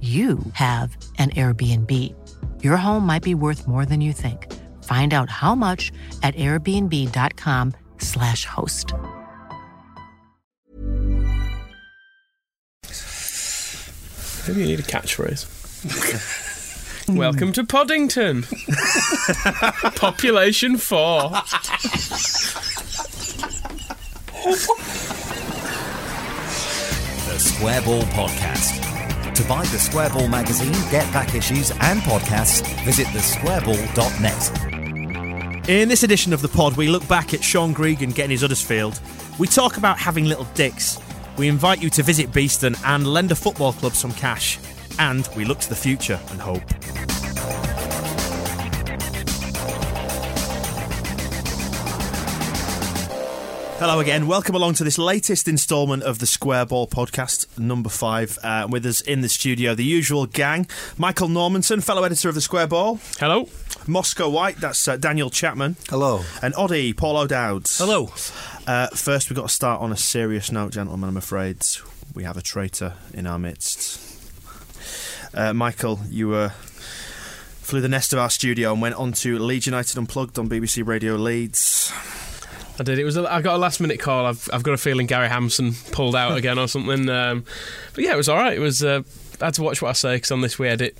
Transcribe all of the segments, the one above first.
you have an Airbnb. Your home might be worth more than you think. Find out how much at airbnb.com/slash host. Maybe you need a catchphrase. Welcome to Poddington. Population four. The Square Ball Podcast. To buy the Squareball magazine, get back issues and podcasts, visit thesquareball.net. In this edition of the pod, we look back at Sean Gregan getting his Huddersfield. We talk about having little dicks. We invite you to visit Beeston and lend a football club some cash. And we look to the future and hope. Hello again. Welcome along to this latest instalment of the Square Ball podcast, number five. Uh, with us in the studio, the usual gang Michael Normanson, fellow editor of the Square Ball. Hello. Moscow White, that's uh, Daniel Chapman. Hello. And Oddie, Paul O'Dowd. Hello. Uh, first, we've got to start on a serious note, gentlemen. I'm afraid we have a traitor in our midst. Uh, Michael, you uh, flew the nest of our studio and went on to Leeds United Unplugged on BBC Radio Leeds. I did. It was. A, I got a last minute call. I've, I've got a feeling Gary Hampson pulled out again or something. Um, but yeah, it was all right. It was. Uh, I had to watch what I say because on this we edit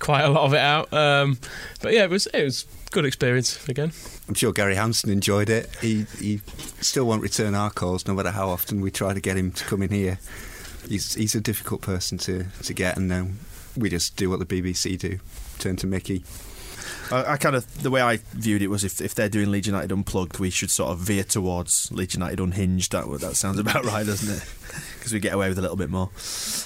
quite a lot of it out. Um, but yeah, it was. It was good experience again. I'm sure Gary Hampson enjoyed it. He he still won't return our calls, no matter how often we try to get him to come in here. He's he's a difficult person to to get, and um, we just do what the BBC do, turn to Mickey. I, I kind of the way I viewed it was if, if they're doing Leeds United unplugged, we should sort of veer towards Leeds United unhinged. That that sounds about right, doesn't it? Because we get away with a little bit more.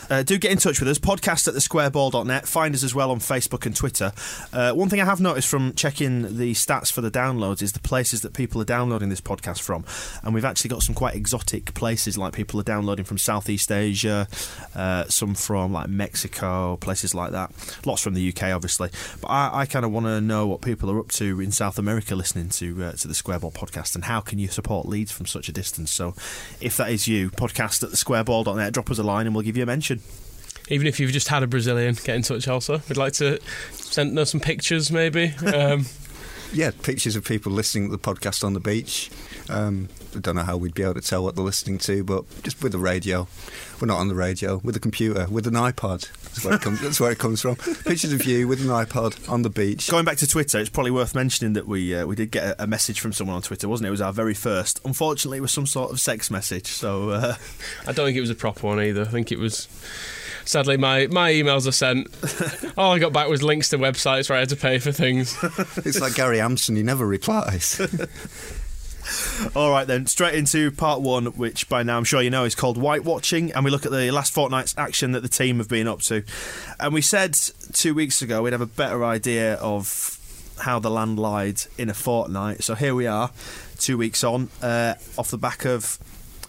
Uh, do get in touch with us. Podcast at thesquareball.net. Find us as well on Facebook and Twitter. Uh, one thing I have noticed from checking the stats for the downloads is the places that people are downloading this podcast from, and we've actually got some quite exotic places. Like people are downloading from Southeast Asia, uh, some from like Mexico, places like that. Lots from the UK, obviously. But I, I kind of want to know what people are up to in South America listening to uh, to the Squareball podcast, and how can you support Leeds from such a distance. So, if that is you, podcast at thesquareball.net, drop us a line and we'll give you a mention. Even if you've just had a Brazilian, get in touch. Also, we'd like to send us some pictures, maybe. Um, Yeah, pictures of people listening to the podcast on the beach. Um, I don't know how we'd be able to tell what they're listening to, but just with the radio. We're not on the radio. With a computer, with an iPod. That's where it comes, that's where it comes from. Pictures of you with an iPod on the beach. Going back to Twitter, it's probably worth mentioning that we uh, we did get a, a message from someone on Twitter, wasn't it? It was our very first. Unfortunately, it was some sort of sex message. So uh, I don't think it was a proper one either. I think it was. Sadly, my, my emails are sent. All I got back was links to websites where I had to pay for things. It's like Gary Hampson he never replies. All right, then, straight into part one, which by now I'm sure you know is called White Watching, and we look at the last fortnight's action that the team have been up to. And we said two weeks ago we'd have a better idea of how the land lied in a fortnight. So here we are, two weeks on, uh, off the back of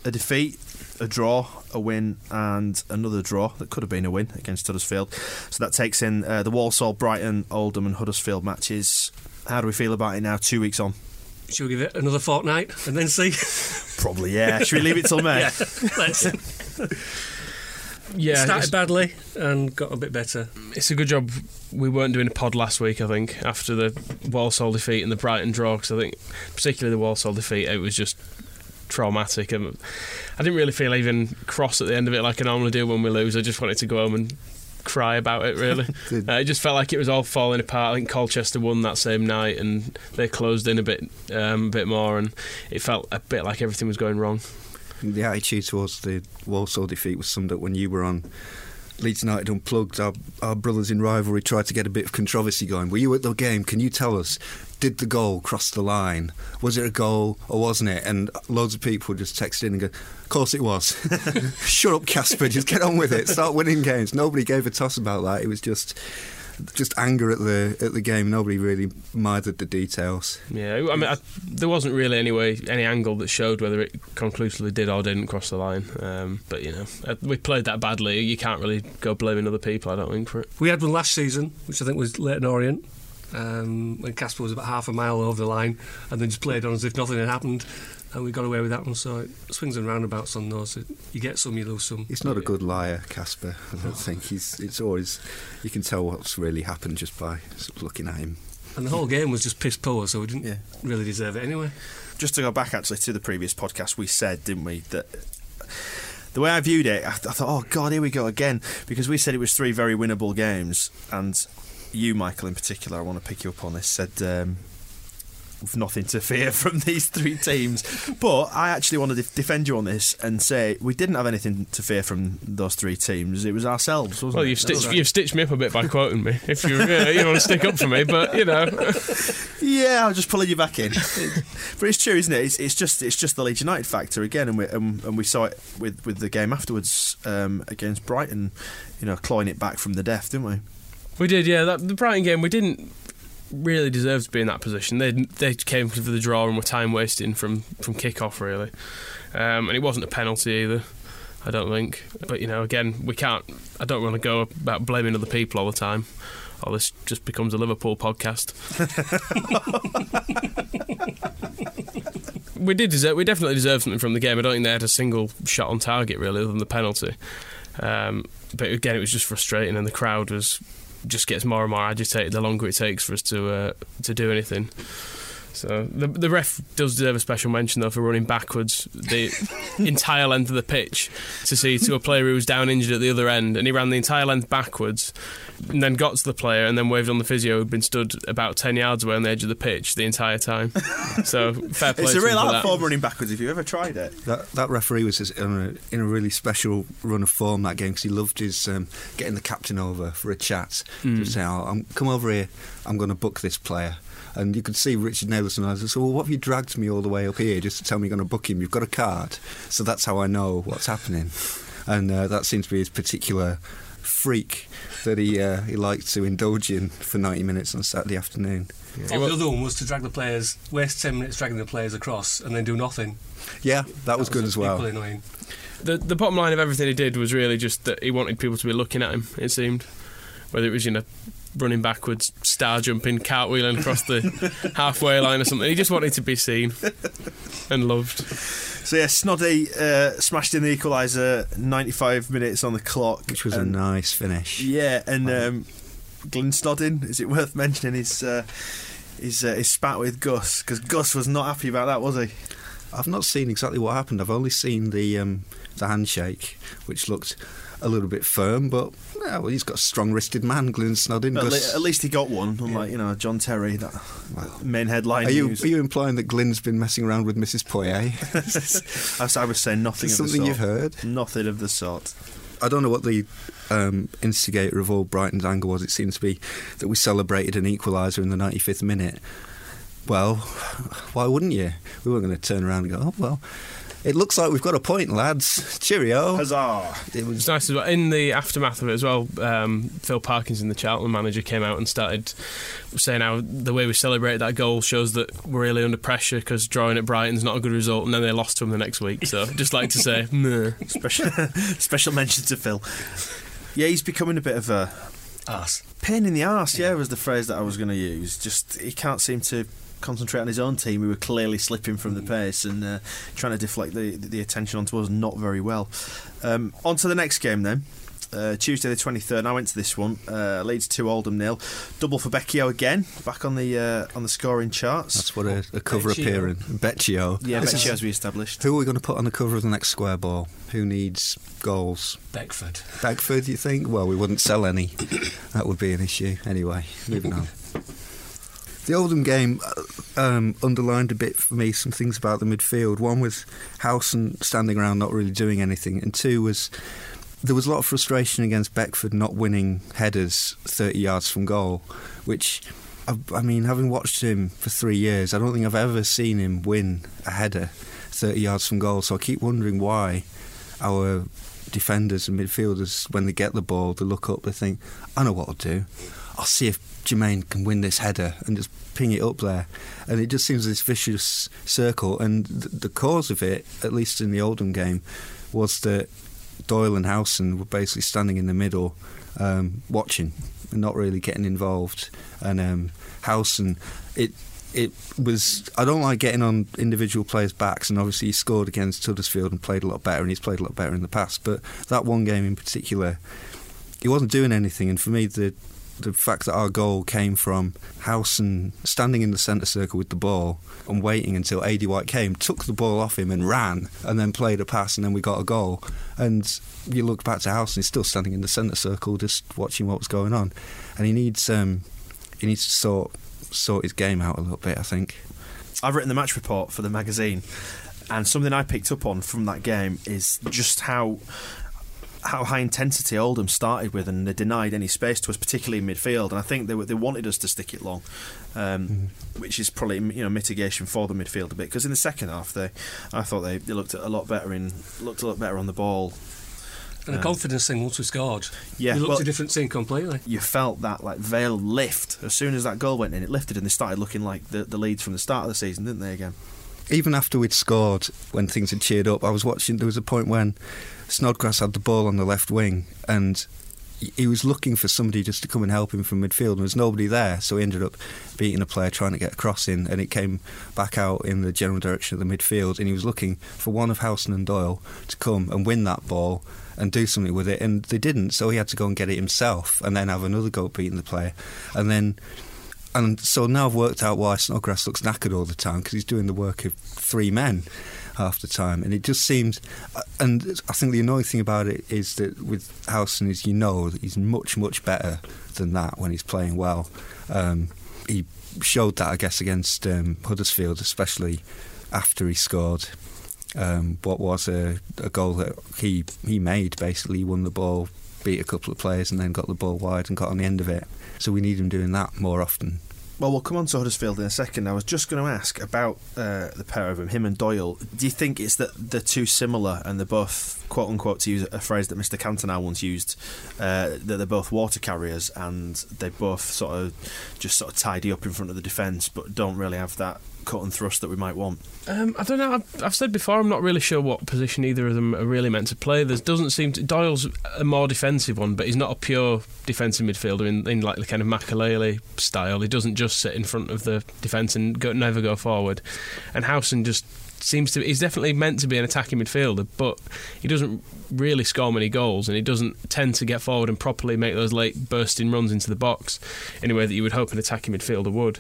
a defeat, a draw, a win, and another draw that could have been a win against Huddersfield. So that takes in uh, the Walsall, Brighton, Oldham, and Huddersfield matches. How do we feel about it now, two weeks on? Should we give it another fortnight and then see? Probably, yeah. Should we leave it till May? yeah, let's. Yeah, Started it's, badly and got a bit better. it's a good job we weren't doing a pod last week, I think, after the Walsall defeat and the Brighton draw, because I think, particularly the Walsall defeat, it was just traumatic. And I didn't really feel even cross at the end of it like I normally do when we lose. I just wanted to go home and cry about it. Really, Did- uh, it just felt like it was all falling apart. I think Colchester won that same night, and they closed in a bit, um, a bit more, and it felt a bit like everything was going wrong. The attitude towards the Walsall defeat was summed up when you were on Leeds United Unplugged. Our, our brothers in rivalry tried to get a bit of controversy going. Were you at the game? Can you tell us? Did the goal cross the line? Was it a goal or wasn't it? And loads of people just texted in and go, Of course it was. Shut up, Kasper. Just get on with it. Start winning games. Nobody gave a toss about that. It was just just anger at the at the game. Nobody really mithered the details. Yeah, I mean, I, there wasn't really any way, any angle that showed whether it conclusively did or didn't cross the line. Um, but you know, uh, we played that badly. You can't really go blaming other people. I don't think for it. We had one last season, which I think was Leyton Orient, um, when Kasper was about half a mile over the line, and then just played on as if nothing had happened, and we got away with that one. So it swings and roundabouts on those. You get some, you lose some. He's not a good liar, Kasper. I don't think he's. It's always you can tell what's really happened just by sort of looking at him. And the whole game was just piss poor, so we didn't Yeah. really deserve it anyway. just to go back actually to the previous podcast, we said, didn't we, that the way I viewed it, I, I thought, oh god, here we go again, because we said it was three very winnable games, and you, Michael, in particular, I want to pick you up on this, said. Um, We've nothing to fear from these three teams, but I actually want to def- defend you on this and say we didn't have anything to fear from those three teams. It was ourselves, wasn't Well, it? you've stitched, right. you've stitched me up a bit by quoting me. If you uh, you want to stick up for me, but you know, Yeah, I'll just pulling you back in. but it's true, isn't it? It's, it's just it's just the Leeds United factor again, and we and, and we saw it with, with the game afterwards um, against Brighton. You know, clawing it back from the death, didn't we? We did. Yeah, that, the Brighton game, we didn't really deserve to be in that position. They they came for the draw and were time wasting from from kick off really, um, and it wasn't a penalty either. I don't think. But you know, again, we can't. I don't want to go about blaming other people all the time. Or this just becomes a Liverpool podcast. we did deserve. We definitely deserved something from the game. I don't think they had a single shot on target really, other than the penalty. Um, but again, it was just frustrating, and the crowd was just gets more and more agitated the longer it takes for us to uh, to do anything. So the the ref does deserve a special mention though for running backwards the entire length of the pitch to see to a player who was down injured at the other end, and he ran the entire length backwards, and then got to the player and then waved on the physio who'd been stood about ten yards away on the edge of the pitch the entire time. So fair play. It's to a real for art form running backwards. If you've ever tried it, That that referee was just in a, in a really special run of form that game because he loved his um, getting the captain over for a chat. Just saying, oh, I'm, "Come over here. I'm going to book this player." And you could see Richard Naylor and I was well, what have you dragged me all the way up here just to tell me you're going to book him? You've got a card, so that's how I know what's happening. And uh, that seems to be his particular freak that he uh, he liked to indulge in for 90 minutes on Saturday afternoon. Oh, the other one was to drag the players, waste 10 minutes dragging the players across, and then do nothing. Yeah, that was good as well. Equally annoying. the the bottom line of everything he did was really just that he wanted people to be looking at him. It seemed, whether it was you know running backwards, star jumping, cartwheeling across the halfway line or something. He just wanted to be seen and loved. So yeah, Snoddy uh, smashed in the equaliser. Ninety-five minutes on the clock, Which was a nice finish. Yeah, and um, Glyn Snodin, is it worth mentioning his uh, his, uh, his spat with Gus? Because Gus was not happy about that, was he? I've not seen exactly what happened. I've only seen the um, the handshake, which looked a little bit firm, but yeah, well, he's got a strong-wristed man, Glyn Snodin. At, le- at least he got one, unlike you know John Terry, that main headline are you news. are you implying that Glyn's been messing around with Mrs. Poyet? I was saying nothing of the something you've heard? Nothing of the sort. I don't know what the um, instigator of all Brighton's anger was. It seems to be that we celebrated an equaliser in the 95th minute. Well, why wouldn't you? We weren't going to turn around and go, oh, well, it looks like we've got a point, lads. Cheerio. Huzzah! It was It's nice as well. In the aftermath of it as well, um, Phil Parkinson, the Charlton manager, came out and started saying how the way we celebrated that goal shows that we're really under pressure because drawing at Brighton's not a good result, and then they lost to him the next week. So just like to say, nah. Special special mention to Phil. Yeah, he's becoming a bit of a Arse. pain in the arse. Yeah, was the phrase that I was going to use. Just he can't seem to concentrate on his own team. We were clearly slipping from the pace and uh, trying to deflect the the attention onto us not very well. Um, on to the next game then. Uh, Tuesday the 23rd, I went to this one. Uh, Leeds 2, Oldham nil. Double for Becchio again, back on the uh, on the scoring charts. That's what a, a cover Becchio. appearing. Becchio. yeah, This is- Becchio as we established. Who are we going to put on the cover of the next square ball? Who needs goals? Beckford. Bagford, you think? Well, we wouldn't sell any. That would be an issue. Anyway, moving on. The Oldham game uh, um, underlined a bit for me some things about the midfield. One was Howson standing around not really doing anything, and two was there was a lot of frustration against Beckford not winning headers 30 yards from goal, which I, I mean, having watched him for three years, I don't think I've ever seen him win a header 30 yards from goal. So I keep wondering why our defenders and midfielders, when they get the ball, they look up, they think, I know what I'll do. I'll see if Jermaine can win this header and just ping it up there. And it just seems this vicious circle. And th- the cause of it, at least in the Oldham game, was that Doyle and Howson were basically standing in the middle, um, watching and not really getting involved. And um, Howson, it it was. I don't like getting on individual players' backs, and obviously he scored against Huddersfield and played a lot better, and he's played a lot better in the past. But that one game in particular, he wasn't doing anything, and for me, the the fact that our goal came from Howson standing in the centre circle with the ball and waiting until AD White came, took the ball off him and ran, and then played a pass, and then we got a goal. And you look back to Howson, he's still standing in the centre circle, just watching what was going on, and he needs um, he needs to sort sort his game out a little bit. I think. I've written the match report for the magazine, and something I picked up on from that game is just how how high intensity Oldham started with, and they denied any space to us, particularly in midfield. And I think they were, they wanted us to stick it long, um, which is probably you know mitigation for the midfield a bit. Because in the second half, they I thought they, they looked a lot better in looked a lot better on the ball. And a confidence thing once we scored. Yeah, We looked well- a different scene completely. You felt that like veil lift as soon as that goal went in. It lifted, and they started looking like the, the leads from the start of the season, didn't they? Again. even after we'd scored, when things had cheered up, I was watching. There was a point when Snodgrass had the ball on the left wing, and he- was looking for somebody just to come and help him from midfield. And there was nobody there, so he ended up beating a player trying to get a cross in, and it came back out in the general direction of the midfield. And he was looking for one of Howson and Doyle to come and win that ball and do something with it, and they didn't. So he had to go and get it himself, and then have another go at beating the player, and then and so now I've worked out why Snodgrass looks knackered all the time because he's doing the work of three men half the time, and it just seems. uh, And I think the annoying thing about it is that with Howson is you know that he's much much better than that when he's playing well. Um, he showed that I guess against um, Huddersfield, especially after he scored. Um, what was a, a goal that he he made basically he won the ball, beat a couple of players, and then got the ball wide and got on the end of it. So we need him doing that more often. Well, we'll come on to Huddersfield in a second. I was just going to ask about uh, the pair of them, him and Doyle. Do you think it's that they're too similar and they're both, quote unquote, to use a phrase that Mr. Cantona once used, uh, that they're both water carriers and they both sort of just sort of tidy up in front of the defence but don't really have that cut and thrust that we might want? Um, I don't know. I've, I've said before, I'm not really sure what position either of them are really meant to play. There doesn't seem to. Doyle's a more defensive one, but he's not a pure defensive midfielder in, in like the kind of Makelele style. He doesn't just sit in front of the defence and go, never go forward. And Howson just seems to. He's definitely meant to be an attacking midfielder, but he doesn't really score many goals, and he doesn't tend to get forward and properly make those late bursting runs into the box in a way that you would hope an attacking midfielder would.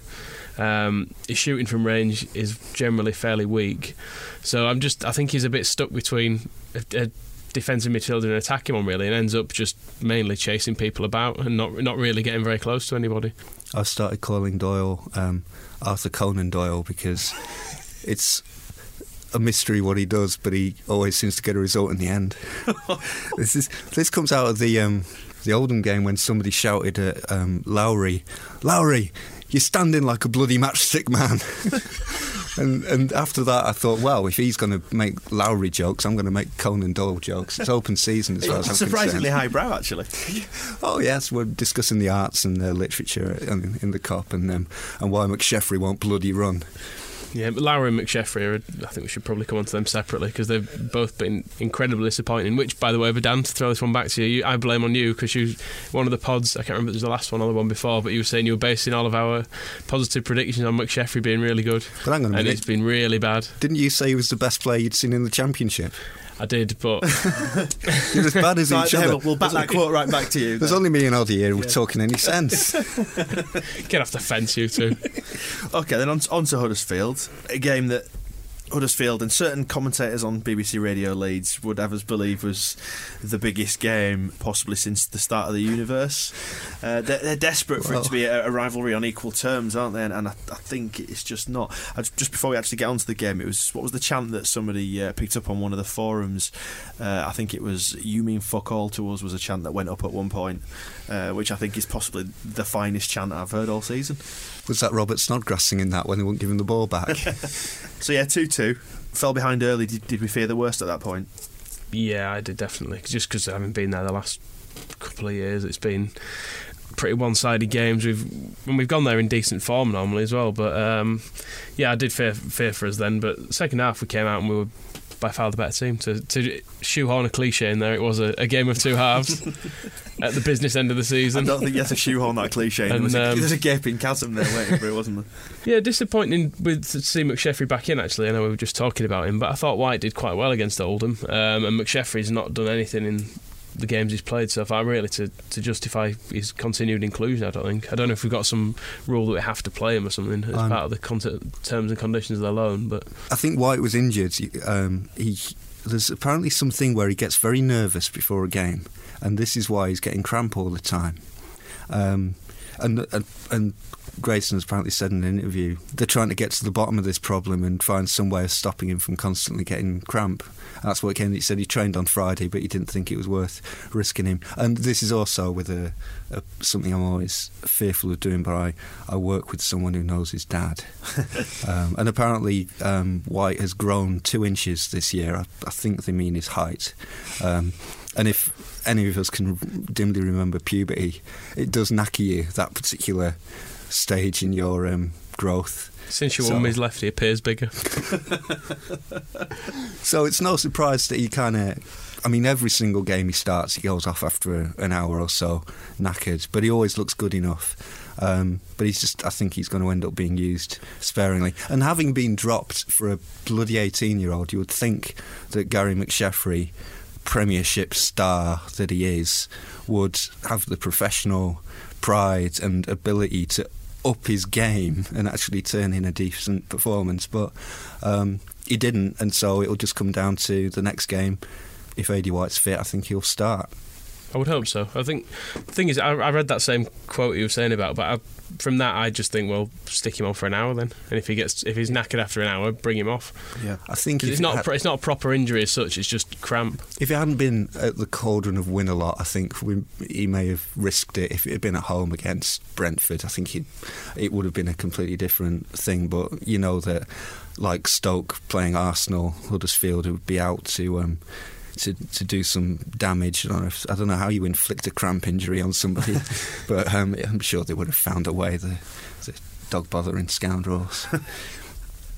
Um, his shooting from range is generally fairly weak, so I'm just I think he's a bit stuck between a, a defensive midfielder and attacking one really, and ends up just mainly chasing people about and not not really getting very close to anybody. I started calling Doyle um, Arthur Conan Doyle because it's a mystery what he does, but he always seems to get a result in the end. this is this comes out of the um, the Oldham game when somebody shouted at um, Lowry, Lowry, you're standing like a bloody matchstick man. and and after that, I thought, well, if he's going to make Lowry jokes, I'm going to make Conan Doyle jokes. It's open season as as surprisingly highbrow, actually. Oh yes, we're discussing the arts and the literature in, in the cop and um, and why McSheffrey won't bloody run. Yeah, but Lowry and McSheffrey, are, I think we should probably come on to them separately because they've both been incredibly disappointing. Which, by the way, Dan, to throw this one back to you, you I blame on you because you, one of the pods, I can't remember if it was the last one or the one before, but you were saying you were basing all of our positive predictions on McSheffrey being really good. But hang on a and minute. it's been really bad. Didn't you say he was the best player you'd seen in the championship? I did, but You're as bad as Right, each other. we'll, we'll back that quote right back to you. There's only me and Oddie here who talking any sense. get off the fence, you two. Okay, then on, on to Huddersfield, a game that Huddersfield and certain commentators on BBC Radio Leeds would have us believe was the biggest game possibly since the start of the universe. Uh, they're, they're desperate for it to be a, a rivalry on equal terms, aren't they? And, and I, I think it's just not. I, just before we actually get onto the game, it was what was the chant that somebody uh, picked up on one of the forums? Uh, I think it was "You mean fuck all to us" was a chant that went up at one point, uh, which I think is possibly the finest chant I've heard all season. Was that Robert Snodgrass singing that when they wouldn't give him the ball back? So yeah, two two. Fell behind early. Did, did we fear the worst at that point? Yeah, I did definitely. Just because I haven't been there the last couple of years, it's been pretty one-sided games. We've when we've gone there in decent form normally as well. But um, yeah, I did fear fear for us then. But second half we came out and we were by far the better team. To, to shoehorn a cliche in there, it was a, a game of two halves at the business end of the season. I don't think you have to shoehorn that cliche. There And, was a, um, there's a gaping chasm there waiting for it, wasn't there? Yeah, disappointing with to see McSheffrey back in. Actually, I know we were just talking about him, but I thought White did quite well against Oldham, um, and McSheffrey's not done anything in the games he's played so far really to, to justify his continued inclusion. I don't think. I don't know if we've got some rule that we have to play him or something as Um, part of the content, terms and conditions of the loan, but I think White was injured. Um, he there's apparently something where he gets very nervous before a game, and this is why he's getting cramp all the time. Um, and, and and Grayson has apparently said in an interview they're trying to get to the bottom of this problem and find some way of stopping him from constantly getting cramp. That's what came. He said he trained on Friday, but he didn't think it was worth risking him. And this is also with a, a something I'm always fearful of doing. But I, I work with someone who knows his dad, um, and apparently um, White has grown two inches this year. I, I think they mean his height. Um, and if any of us can dimly remember puberty, it does knacker you that particular stage in your um, growth. since your So- mum is left, he appears bigger. So it's no surprise that he kind of. I mean, every single game he starts, he goes off after an hour or so, knackered. But he always looks good enough. Um, but he's just. I think he's going to end up being used sparingly. And having been dropped for a bloody eighteen-year-old, you would think that Gary McSheffrey, Premiership star that he is, would have the professional pride and ability to up his game and actually turn in a decent performance. But um, he didn't, and so it'll just come down to the next game. If AD White's fit, I think he'll start. I would hope so. I think the thing is, I, I read that same quote you were saying about, but I, from that, I just think, well, stick him on for an hour then, and if he gets if he's knackered after an hour, bring him off. Yeah. I think it's not had- it's not a proper injury as such. It's just cramp. If it hadn't been at the cauldron of win a lot, I think we, he may have risked it. If it had been at home against Brentford, I think he'd, it would have been a completely different thing. But you know that, like Stoke playing Arsenal, Huddersfield would be out to. Um, to, to do some damage. I don't, know if, I don't know how you inflict a cramp injury on somebody, but um, I'm sure they would have found a way. The, the dog bothering scoundrels.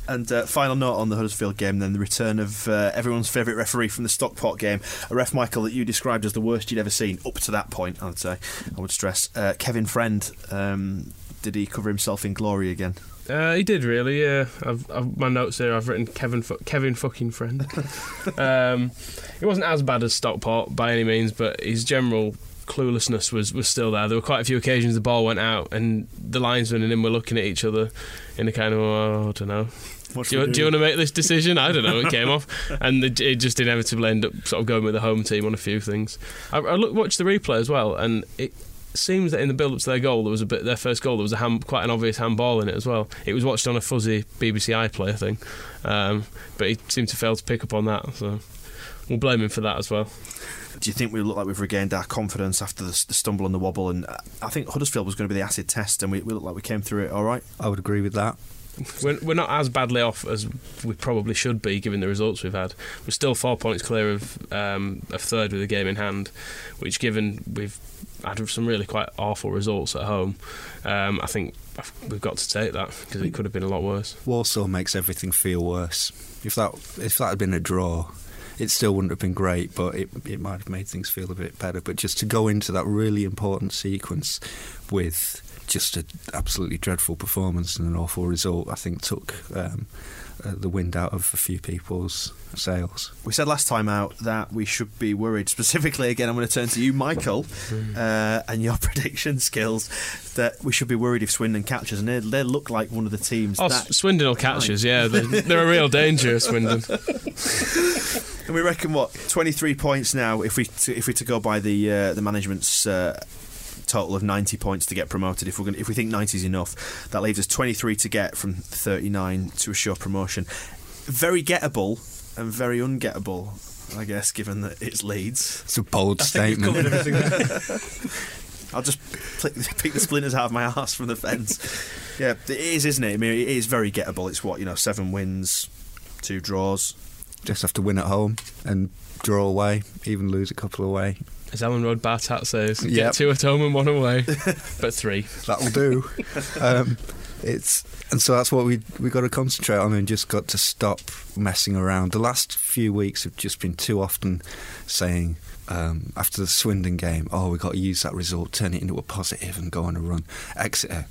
And uh, final note on the Huddersfield game, then the return of uh, everyone's favourite referee from the Stockport game, a ref Michael that you described as the worst you'd ever seen up to that point. I'd say, I would stress. Uh, Kevin Friend, um, did he cover himself in glory again? Uh, he did really, yeah. I've, I've, my notes here. I've written Kevin, fu- Kevin fucking friend. um, it wasn't as bad as Stockport by any means, but his general cluelessness was, was still there. There were quite a few occasions the ball went out, and the linesman and him were looking at each other in a kind of, oh, I don't know. Do you, do you want to make this decision? I don't know. It came off, and it it just inevitably ended up sort of going with the home team on a few things. I, I look, watched the replay as well, and it seems that in the build-up to their goal, there was a bit their first goal. There was a hand, quite an obvious handball in it as well. It was watched on a fuzzy BBC iPlayer thing, um, but he seemed to fail to pick up on that. So we'll blame him for that as well. Do you think we look like we've regained our confidence after the, the stumble and the wobble? And uh, I think Huddersfield was going to be the acid test, and we, we look like we came through it all right. I would agree with that. We're, we're not as badly off as we probably should be given the results we've had. We're still four points clear of um, a third with the game in hand, which, given we've had some really quite awful results at home, um, I think we've got to take that because it could have been a lot worse. Walsall makes everything feel worse. If that if that had been a draw, it still wouldn't have been great, but it it might have made things feel a bit better. But just to go into that really important sequence with just an absolutely dreadful performance and an awful result, I think took um, uh, the wind out of a few people's sails. We said last time out that we should be worried. Specifically, again, I'm going to turn to you, Michael, uh, and your prediction skills. That we should be worried if Swindon catches, and they, they look like one of the teams. Oh, that, Swindon will catch us, yeah. They're, they're a real danger, Swindon. and we reckon what 23 points now. If we to, if we to go by the uh, the management's. Total of 90 points to get promoted. If we're going, if we think 90 is enough, that leaves us 23 to get from 39 to assure promotion. Very gettable and very ungettable, I guess, given that it's Leeds. It's a bold I think we've statement. covered everything there. I'll just pick, pick the splinters out of my arse from the fence. Yeah, it is, isn't it? I mean, it is very gettable. It's what you know, seven wins, two draws. Just have to win at home and draw away, even lose a couple away. As Elland Road Bartat says, Yep. get two at home and one away. but three. That'll do. um, it's and so that's what we we got to concentrate on and just got to stop messing around. The last few weeks have just been too often saying um, after the Swindon game, "Oh, we got to use that result, turn it into a positive, and go on a run." Exeter,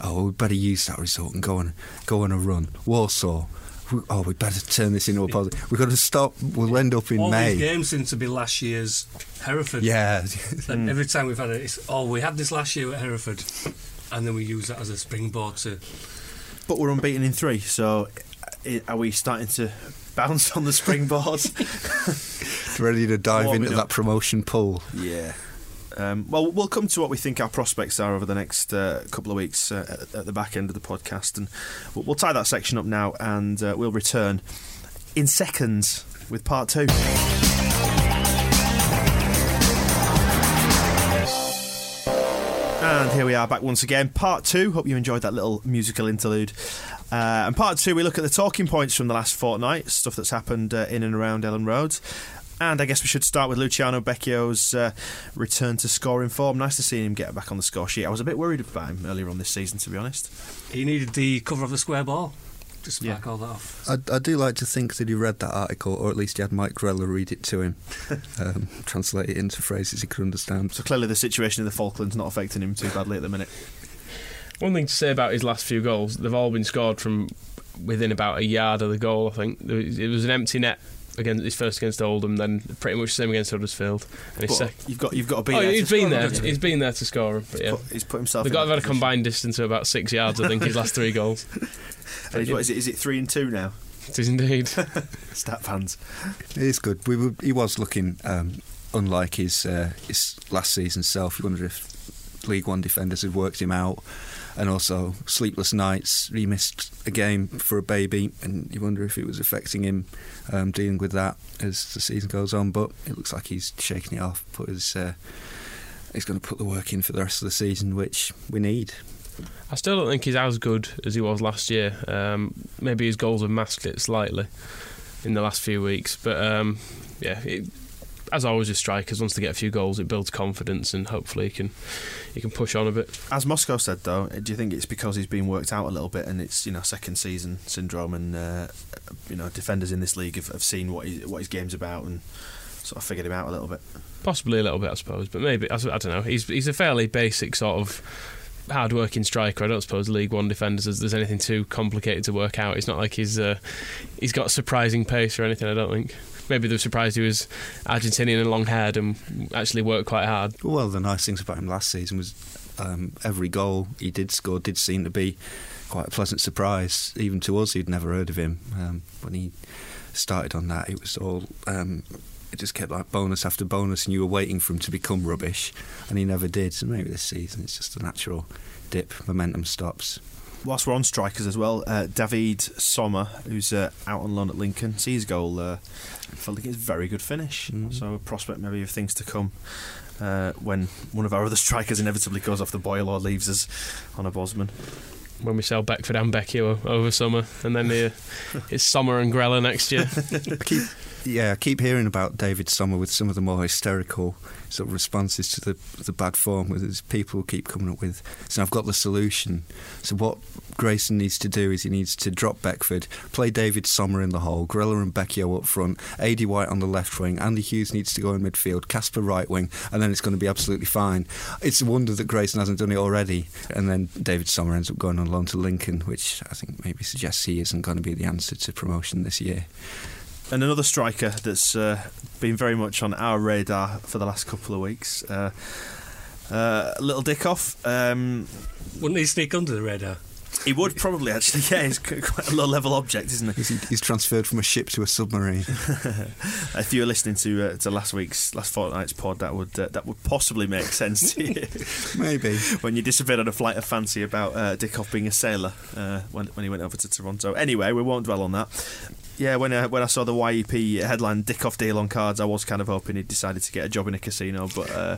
oh, we better use that result and go on go on a run. Walsall. We- Oh, we better turn this into a positive. We've got to stop. We'll end up in All May. these games seem to be last year's Hereford. Yeah, And every time we've had it, it's, oh, we had this last year at Hereford, and then we use that as a springboard to. But we're unbeaten in three, so eh, are we starting to bounce on the springboard? ready to dive Warming into up. that promotion pool. yeah. Um, well, we'll come to what we think our prospects are over the next uh, couple of weeks uh, at, at the back end of the podcast, and we'll, we'll tie that section up now, and uh, we'll return in seconds with part two. And here we are back once again, part two. Hope you enjoyed that little musical interlude. Uh, and part two, we look at the talking points from the last fortnight, stuff that's happened uh, in and around Elland Road. And I guess we should start with Luciano Becchio's uh, return to scoring form. Nice to see him get back on the score sheet. I was a bit worried about him earlier on this season, to be honest. He needed the cover of the square ball. Just to Yeah. back all that off. I, I do like to think that he read that article, or at least he had Mike Grella read it to him, um, translate it into phrases he could understand. So clearly, the situation in the Falklands not affecting him too badly at the minute. One thing to say about his last few goals, they've all been scored from within about a yard of the goal, I think. It was an empty net against his first against Oldham, then pretty much the same against Huddersfield. And his But sec- you've got you've got to be oh, there. to he's been score, there. haven't you? He's been there to score 'em, But yeah. Put- he's put himself. They've got to have had a combined distance of about six yards, I think, his last three goals. And what is it? Is it three and two now? It is indeed. Stat fans. It is good. We were, he was looking um, unlike his uh, his last season self. You wonder if League One defenders had worked him out, and also sleepless nights. He missed a game for a baby, and you wonder if it was affecting him um, dealing with that as the season goes on. But it looks like he's shaking it off. Put his uh, he's going to put the work in for the rest of the season, which we need. I still don't think he's as good as he was last year. Um, maybe his goals have masked it slightly in the last few weeks, but um, yeah, it, as always with strikers, once they get a few goals, it builds confidence, and hopefully he can he can push on a bit. As Moscow said, though, do you think it's because he's been worked out a little bit, and it's you know second season syndrome, and uh, you know defenders in this league have, have seen what he, what his game's about and sort of figured him out a little bit. Possibly a little bit, I suppose, but maybe I, don't know. He's he's a fairly basic sort of hard-working striker. I don't suppose League One defenders there's, there's anything too complicated to work out. It's not like he's uh, he's got surprising pace or anything. I don't think. Maybe the surprise he was Argentinian and long-haired and actually worked quite hard. Well, the nice things about him last season was um, every goal he did score did seem to be quite a pleasant surprise, even to us who'd never heard of him. Um, when he started on that, it was all. Um, it just kept like bonus after bonus, and you were waiting for him to become rubbish, and he never did. So maybe this season it's just a natural dip. Momentum stops. Whilst we're on strikers as well, uh, David Somma, who's uh, out on loan at Lincoln, see his goal. Uh, felt like it's a very good finish. Mm. So a prospect maybe of things to come uh, when one of our other strikers inevitably goes off the boil or leaves us on a Bosman. when we sell Beckford and Becchio over summer, and then the, it's Somma and Grella next year. I keep Yeah, I keep hearing about David Somma with some of the more hysterical sort of responses to the the bad form. His people keep coming up with. So I've got the solution. So what Grayson needs to do is he needs to drop Beckford, play David Somma in the hole, Gorilla and Becchio up front, Adi White on the left wing, Andy Hughes needs to go in midfield, Kasper right wing, and then it's going to be absolutely fine. It's a wonder that Grayson hasn't done it already. And then David Somma ends up going on loan to Lincoln, which I think maybe suggests he isn't going to be the answer to promotion this year. And another striker that's uh, been very much on our radar for the last couple of weeks. Uh, uh, little Dickov. Um, Wouldn't he sneak under the radar? he would probably actually. Yeah, he's quite a low level object, isn't he? He's, he's transferred from a ship to a submarine. if you were listening to uh, to last week's last fortnight's pod, that would uh, that would possibly make sense to you. Maybe. when you disappeared on a flight of fancy about uh, Dickov being a sailor uh, when when he went over to Toronto. Anyway, we won't dwell on that. Yeah, when I, when I saw the YEP headline "Dick Off deal on cards, I was kind of hoping he decided to get a job in a casino, but uh,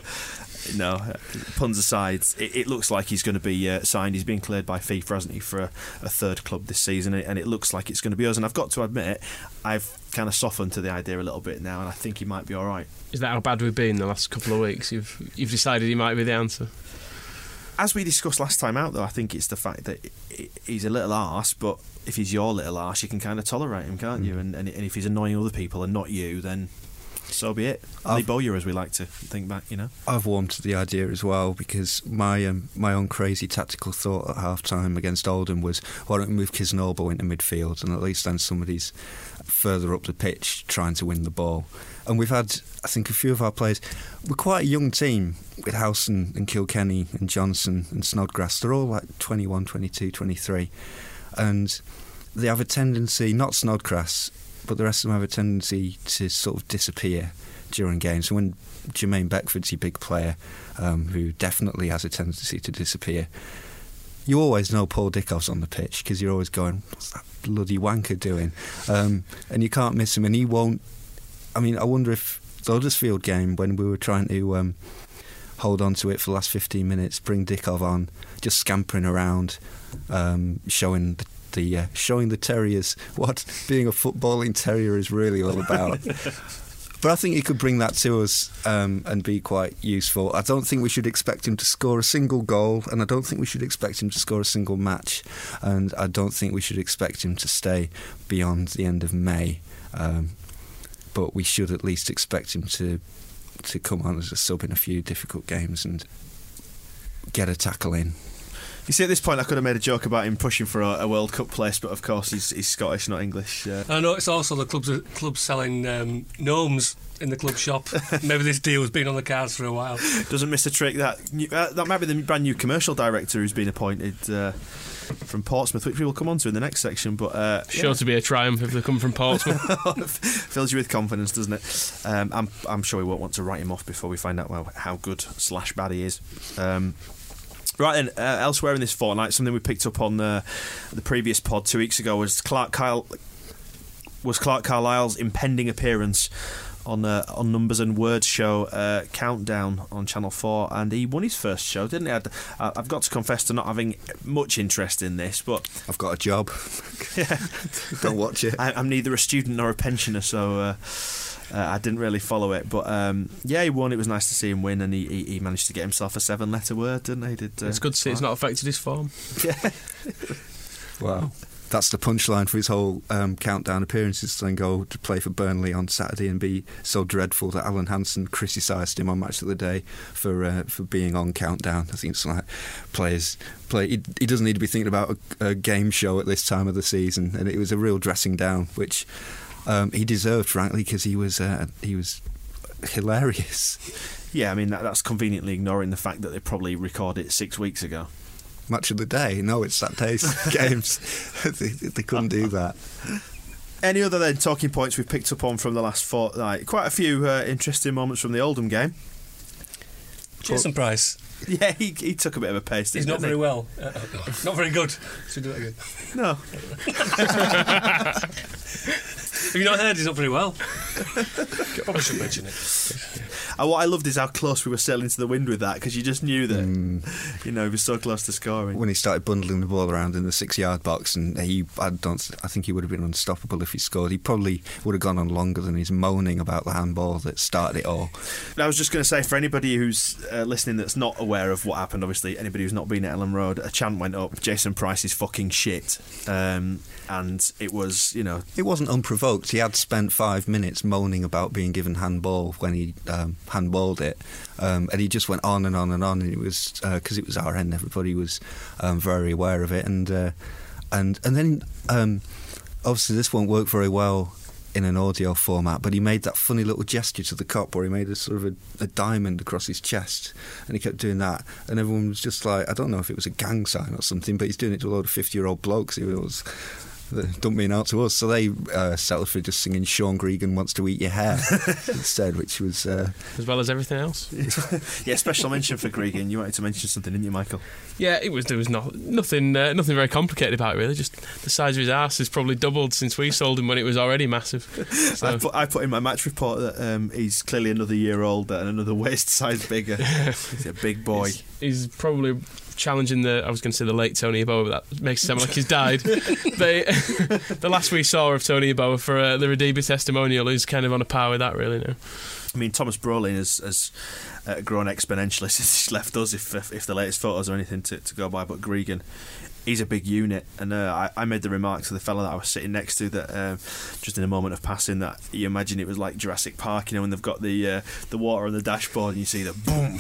no. Puns aside, it, it looks like he's going to be uh, signed. He's been cleared by FIFA, hasn't he, for a, a third club this season, and it looks like it's going to be us. And I've got to admit, I've kind of softened to the idea a little bit now, and I think he might be all right. Is that how bad we've been the last couple of weeks? You've you've decided he might be the answer. As we discussed last time out, though, I think it's the fact that he's a little arse, but if he's your little arse, you can kind of tolerate him, can't you? And, and, and if he's annoying other people and not you, then so be it. Lee Bowyer, as we like to think back, you know. I've warmed to the idea as well because my um, my own crazy tactical thought at half time against Oldham was why don't we move Kisnorbo into midfield and at least then somebody's further up the pitch trying to win the ball. And we've had, I think, a few of our players. We're quite a young team with Howson and Kilkenny and Johnson and Snodgrass. They're all like 21, 22, 23. And they have a tendency, not Snodgrass, but the rest of them have a tendency to sort of disappear during games. So when Jermaine Beckford's your big player, um, who definitely has a tendency to disappear, you always know Paul Dickov's on the pitch because you're always going, what's that bloody wanker doing? Um, and you can't miss him, and he won't. I mean, I wonder if the Huddersfield game, when we were trying to um, hold on to it for the last 15 minutes, bring Dickoff on, just scampering around, um, showing the the uh, showing the terriers what being a footballing terrier is really all about. but I think he could bring that to us um, and be quite useful. I don't think we should expect him to score a single goal, and I don't think we should expect him to score a single match, and I don't think we should expect him to stay beyond the end of May. Um, but we should at least expect him to to come on as a sub in a few difficult games and get a tackle in. You see, at this point, I could have made a joke about him pushing for a, a World Cup place, but of course, he's, he's Scottish, not English. Uh, I know it's also the clubs clubs selling um, gnomes in the club shop. Maybe this deal has been on the cards for a while. Doesn't miss a trick. That uh, that might be the brand new commercial director who's been appointed. Uh, from Portsmouth, which we will come on to in the next section. But uh, sure yeah. to be a triumph if they come from Portsmouth. Fills you with confidence, doesn't it? Um, I'm I'm sure we won't want to write him off before we find out well, how good slash bad he is. Um, Right then, uh, elsewhere in this fortnight, something we picked up on the, the previous pod two weeks ago was Clark Kyle was Clarke Carlisle's impending appearance on uh, on Numbers and Words show uh, Countdown on Channel Four, and he won his first show, didn't he? i have got to confess to not having much interest in this, but I've got a job. yeah, don't watch it. I, am neither a student nor a pensioner, so. Uh, uh, I didn't really follow it, but um, yeah, he won. It was nice to see him win, and he, he, he managed to get himself a seven-letter word, didn't he? Did, uh, it's good to see it's not affected his form. Yeah. wow. That's the punchline for his whole um, countdown appearances to then go to play for Burnley on Saturday and be so dreadful that Alan Hansen criticised him on Match of the Day for uh, for being on countdown. I think it's like players play. He, he doesn't need to be thinking about a, a game show at this time of the season, and it was a real dressing down, which um, he deserved, frankly, because he was uh, he was hilarious. Yeah, I mean that, that's conveniently ignoring the fact that they probably recorded it six weeks ago. Much of the day? No, it's that day's games. they, they couldn't do that. Any other then talking points we've picked up on from the last fortnight? Quite a few uh, interesting moments from the Oldham game. Jason Price. Yeah, he, he took a bit of a pace. He's not very he? well. Uh, not very good. Should do that again. No. Have you not heard? He's not very well. Probably should mention it. And what I loved is how close we were sailing to the wind with that because you just knew that, you know, he was so close to scoring. when he started bundling the ball around in the six-yard box, and he, I don't, I think he would have been unstoppable if he scored. He probably would have gone on longer than he's moaning about the handball that started it all. I was just going to say, for anybody who's uh, listening that's not aware of what happened, obviously, anybody who's not been at Elland Road, a chant went up, Jason Price is fucking shit. Um, and it was, you know, It wasn't unprovoked. He had spent five minutes moaning about being given handball when he um, handballed it, um, and he just went on and on and on. And it was because it was our end. Everybody was um, very aware of it, and uh, and and then um, obviously this won't work very well in an audio format. But he made that funny little gesture to the cop where he made a sort of a, a diamond across his chest, and he kept doing that, and everyone was just like, I don't know if it was a gang sign or something, but he's doing it to a load of fifty-year-old blokes. It was that don't mean out to us. So they uh, settled for just singing Sean Gregan wants to eat your hair instead, which was uh, as well as everything else. yeah, special mention for Gregan. You wanted to mention something, didn't you, Michael? Yeah, it was. There was not nothing, uh, nothing very complicated about it. Really, just the size of his ass has probably doubled since we sold him when it was already massive. I, put, I put in my match report that um, he's clearly another year older and another waist size bigger. he's a big boy. he's probably challenging the. I was going to say the late Tony Yeboah, but that makes it sound like he's died. they, the last we saw of Tony Yeboah for uh, the Radebe testimonial is kind of on a par with that, really. Now. I mean, Thomas Brolin has, has uh, grown exponentially since he's left us, if, if, if the latest photos are anything to, to go by. But Gregan, he's a big unit. And uh, I, I made the remark to the fella that I was sitting next to that um, just in a moment of passing that you imagine it was like Jurassic Park, you know, when they've got the uh, the water on the dashboard and you see the boom,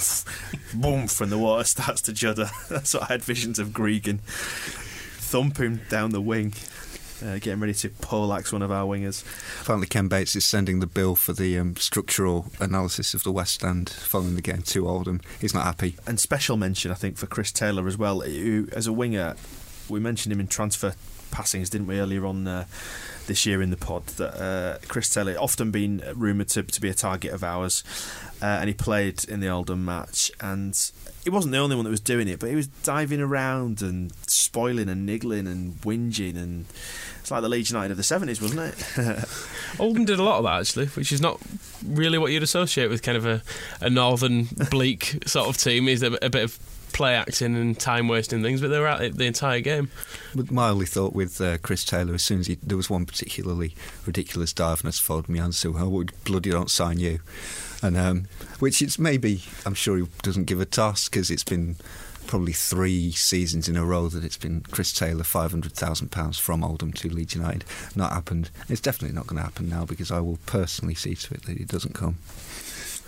boom, and the water starts to judder. That's what I had visions of Gregan thumping down the wing. Uh, getting ready to poleaxe one of our wingers. apparently Ken Bates is sending the bill for the um, structural analysis of the West End following the game to Oldham. He's not happy. and special mention, I think, for Chris Taylor as well. Who, as a winger, we mentioned him in transfer passings, didn't we, earlier on uh, this year in the pod? That uh, Chris Taylor often been rumoured to, to be a target of ours, uh, and he played in the Oldham match, and he wasn't the only one that was doing it, but he was diving around and spoiling and niggling and whinging, and it's like the Leeds United of the seventies, wasn't it? Oldham did a lot of that actually, which is not really what you'd associate with kind of a, a northern bleak sort of team. Is a, a bit of play acting and time wasting things, but they were at it the entire game. But my only thought with uh, Chris Taylor, as soon as he, there was one particularly ridiculous dive and has followed me on, so oh, would bloody don't sign you, and um, which it's maybe I'm sure he doesn't give a toss because it's been probably three seasons in a row that it's been Chris Taylor five hundred thousand pounds from Oldham to Leeds United. Not happened. It's definitely not going to happen now because I will personally see to it that it doesn't come.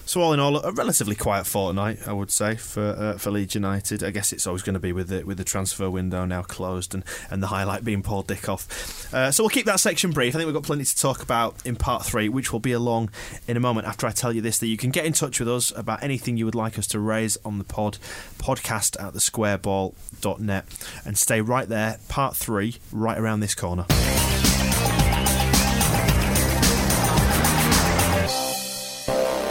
So all in all, a relatively quiet fortnight, I would say, for uh, for Leeds United. I guess it's always going to be with the with the transfer window now closed and, and the highlight being Paul Dickov. Uh, so we'll keep that section brief. I think we've got plenty to talk about in part three, which will be along in a moment after I tell you this. That you can get in touch with us about anything you would like us to raise on the pod, podcast at thesquareball.net, and stay right there. Part three, right around this corner.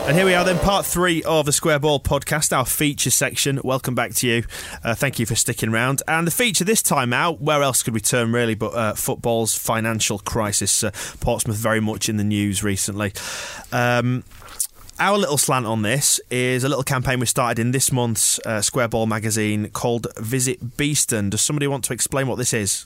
And here we are, then, part three of the Square Ball podcast, our feature section. Welcome back to you. Uh, thank you for sticking around. And the feature this time out, where else could we turn really but uh, football's financial crisis? Uh, Portsmouth very much in the news recently. Um, our little slant on this is a little campaign we started in this month's uh, Square Ball magazine called Visit Beeston. Does somebody want to explain what this is?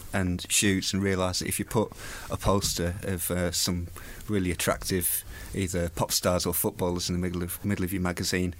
and Shoots and realise that if you put a poster of uh, some really attractive either pop stars or footballers in the middle of middle of your magazine,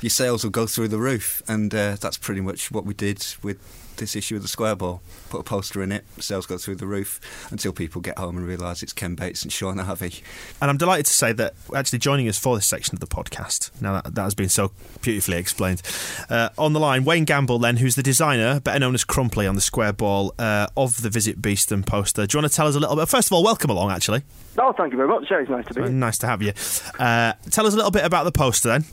your sales will go through the roof, and uh, that's pretty much what we did with this issue of the Square Ball. Put a poster in it, sales go through the roof until people get home and realise it's Ken Bates and Shaun Harvey. And I'm delighted to say that actually joining us for this section of the podcast, now that, that has been so beautifully explained, uh, on the line, Wayne Gamble, then, who's the designer, better known as Crumply on the Square Ball, uh, of the Visit Beeston poster. Do you want to tell us a little bit? First of all, welcome along, actually. Oh, thank you very much. Yeah, it's nice to be here. Nice to have you. Uh, tell us a little bit about the poster then.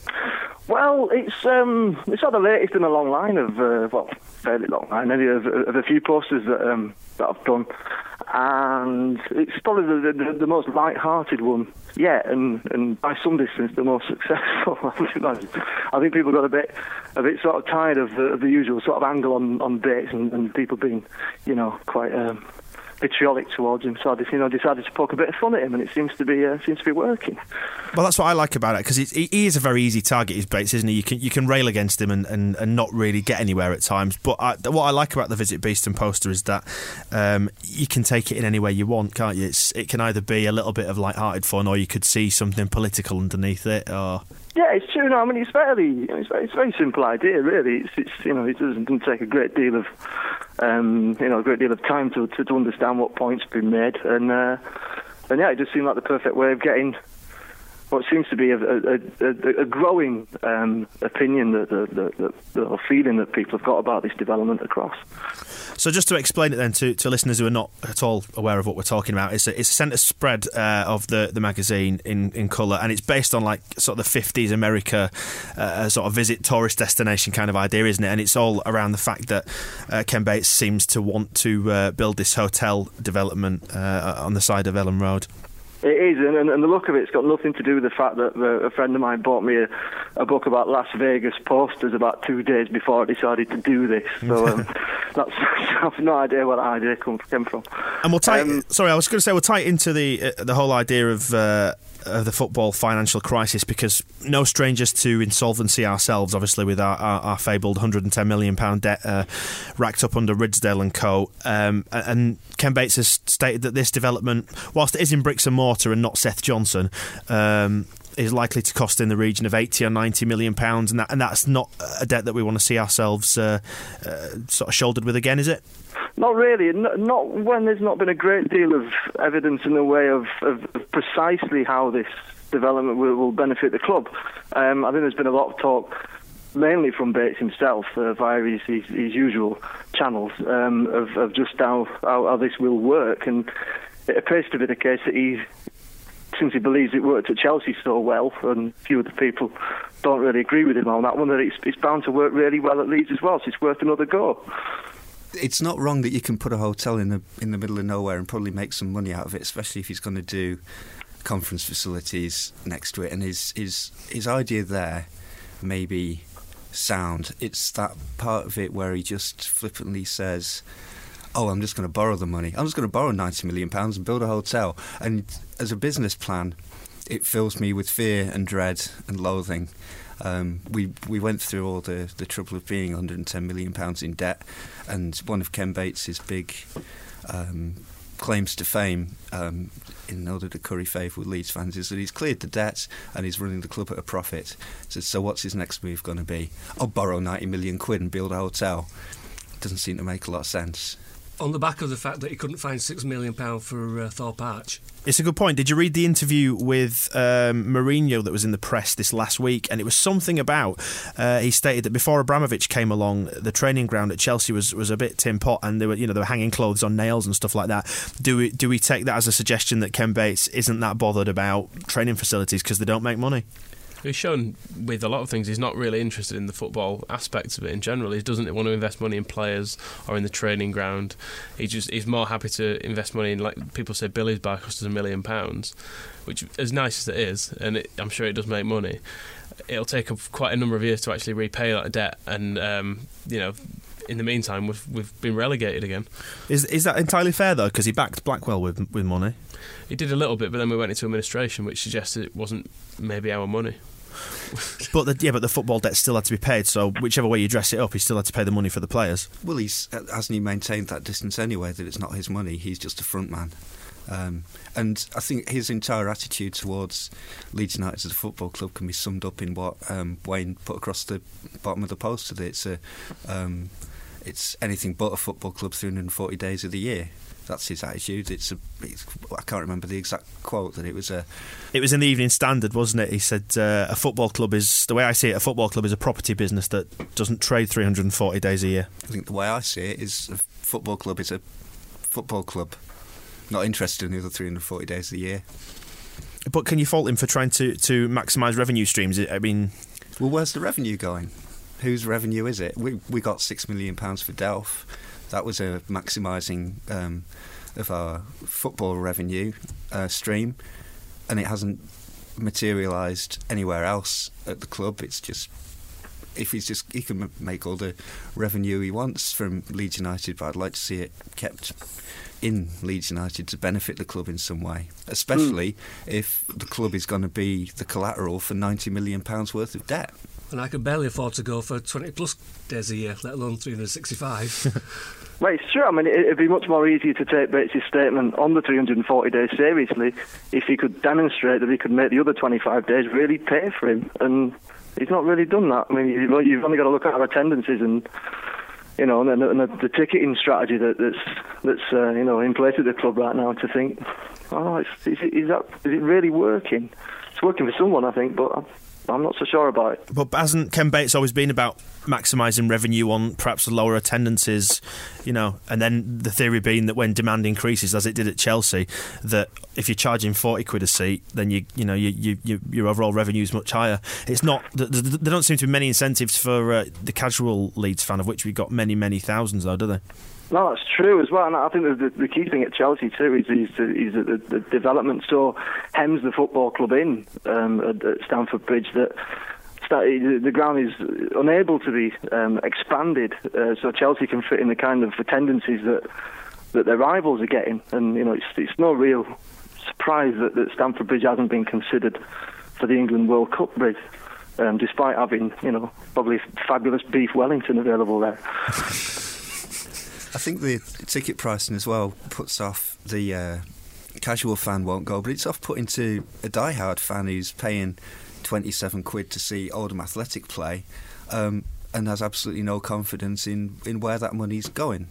Well, it's um, it's not the latest in a long line of uh, well, fairly long line any of, of a few posters that um, that I've done, and it's probably the, the, the most light-hearted one yet, and, and by some distance the most successful. I think people got a bit a bit sort of tired of the, of the usual sort of angle on on Bates and, and people being, you know, quite. Um, vitriolic towards him, so I you know, decided to poke a bit of fun at him, and it seems to be uh, seems to be working. Well, that's what I like about it because he, is a very easy target. Is Bates, isn't he? You can you can rail against him and, and, and not really get anywhere at times. But I, what I like about the Visit Beeston poster is that um, you can take it in any way you want, can't you? It's, it can either be a little bit of light-hearted fun, or you could see something political underneath it, or Yeah, it's true. No, I mean it's fairly, it's very, it's a very simple idea, really. It's, it's you know, it doesn't, doesn't take a great deal of, um, you know, a great deal of time to to, to understand what points have been made, and uh, and yeah, it just seemed like the perfect way of getting what seems to be a, a, a, a growing um, opinion, that the, the feeling that people have got about this development across. So just to explain it then to, to listeners who are not at all aware of what we're talking about, it's a, it's a centre spread uh, of the, the magazine in, in colour, and it's based on like sort of the 50s America uh, sort of visit tourist destination kind of idea, isn't it? And it's all around the fact that uh, Ken Bates seems to want to uh, build this hotel development uh, on the side of Elland Road. It is, and, and, the look of it's got nothing to do with the fact that uh, a friend of mine bought me a, a book about Las Vegas posters about two days before I decided to do this. So um, that's I have no idea where that idea come, came from. And we'll tie. Um, sorry, I was going to say we'll tie it into the uh, the whole idea of. Uh, of the football financial crisis, because no strangers to insolvency ourselves, obviously, with our, our, our fabled 110 million pound debt uh, racked up under Ridsdale and Co. Um, and Ken Bates has stated that this development, whilst it is in bricks and mortar and not Seth Johnson, um, is likely to cost in the region of 80 or 90 million pounds, and that and that's not a debt that we want to see ourselves uh, uh, sort of shouldered with again, is it? Not really. Not when there's not been a great deal of evidence in the way of, of precisely how this development will, will benefit the club. Um, I think there's been a lot of talk, mainly from Bates himself, uh, via his, his, his usual channels, um, of, of just how, how, how this will work. And it appears to be the case that he, since he believes it worked at Chelsea so well, and a few of the people don't really agree with him on that one, that it's, it's bound to work really well at Leeds as well, so it's worth another go. It's not wrong that you can put a hotel in the in the middle of nowhere and probably make some money out of it, especially if he's going to do conference facilities next to it. And his his his idea there may be sound. It's that part of it where he just flippantly says, "Oh, I'm just going to borrow the money. I'm just going to borrow 90 million pounds and build a hotel." And as a business plan, it fills me with fear and dread and loathing. Um, we we went through all the, the trouble of being 110 million pounds in debt, and one of Ken Bates's big um, claims to fame um, in order to curry favour with Leeds fans is that he's cleared the debt and he's running the club at a profit. So, so what's his next move going to be? I'll borrow 90 million quid and build a hotel. Doesn't seem to make a lot of sense. On the back of the fact that he couldn't find six million pound for uh, Thorpe Arch. It's a good point. Did you read the interview with um, Mourinho that was in the press this last week? And it was something about uh, he stated that before Abramovich came along, the training ground at Chelsea was, was a bit tin pot, and they were you know they were hanging clothes on nails and stuff like that. Do we do we take that as a suggestion that Ken Bates isn't that bothered about training facilities because they don't make money? He's shown with a lot of things he's not really interested in the football aspects of it in general. He doesn't want to invest money in players or in the training ground. He just he's more happy to invest money in like people say Billy's bar costs us a million pounds, which as nice as it is, and it, I'm sure it does make money. It'll take a, quite a number of years to actually repay that debt, and um, you know in the meantime, we've we've been relegated again. Is is that entirely fair though? Because he backed Blackwell with with money. He did a little bit, but then we went into administration, which suggested it wasn't maybe our money. but the, yeah, but the football debt still had to be paid. So whichever way you dress it up, he still had to pay the money for the players. Well, he's hasn't he maintained that distance anyway? That it's not his money. He's just a front man. Um, and I think his entire attitude towards Leeds United as a football club can be summed up in what um, Wayne put across the bottom of the post today. It's a um, it's anything but a football club 340 days of the year. That's his attitude. It's a. It's, I can't remember the exact quote that it was a. It was in the Evening Standard, wasn't it? He said uh, a football club is the way I see it. A football club is a property business that doesn't trade 340 days a year. I think the way I see it is a football club is a football club, not interested in the other 340 days of the year. But can you fault him for trying to to maximise revenue streams? I mean, well, where's the revenue going? whose revenue is it? We we got six million pounds for Delph. That was a maximising um, of our football revenue uh, stream, and it hasn't materialised anywhere else at the club. It's just if he's just he can make all the revenue he wants from Leeds United, but I'd like to see it kept in Leeds United to benefit the club in some way, especially mm. if the club is going to be the collateral for ninety million pounds worth of debt and I can barely afford to go for 20 plus days a year, let alone 365. well, it's true. I mean, it'd be much more easier to take Bates' statement on the 340 days seriously if he could demonstrate that he could make the other 25 days really pay for him. And he's not really done that. I mean, you've only got to look at our attendances and you know, and, and the, the, ticketing strategy that, that's that's uh, you know in place at the club right now to think, oh, is, is, that is it really working? It's working for someone, I think, but I'm not so sure about it. But hasn't Ken Bates always been about maximising revenue on perhaps lower attendances, you know, and then the theory being that when demand increases, as it did at Chelsea, that if you're charging 40 quid a seat, then you you know you, you, your overall revenue is much higher. It's not there don't seem to be many incentives for uh, the casual Leeds fan, of which we've got many many thousands, though, do they? No, that's true as well. And I think the, the, key thing at Chelsea too is, is, is that the, the, development so hems the football club in um, at, at Stamford Bridge that the ground is unable to be um, expanded, uh, so Chelsea can fit in the kind of attendances that that their rivals are getting. And you know, it's, it's no real surprise that, that Stamford Bridge hasn't been considered for the England World Cup bid. Um, despite having, you know, probably fabulous beef Wellington available there. I think the ticket pricing as well puts off the uh, casual fan won't go, but it's off putting to a die-hard fan who's paying 27 quid to see Oldham Athletic play um, and has absolutely no confidence in, in where that money's going.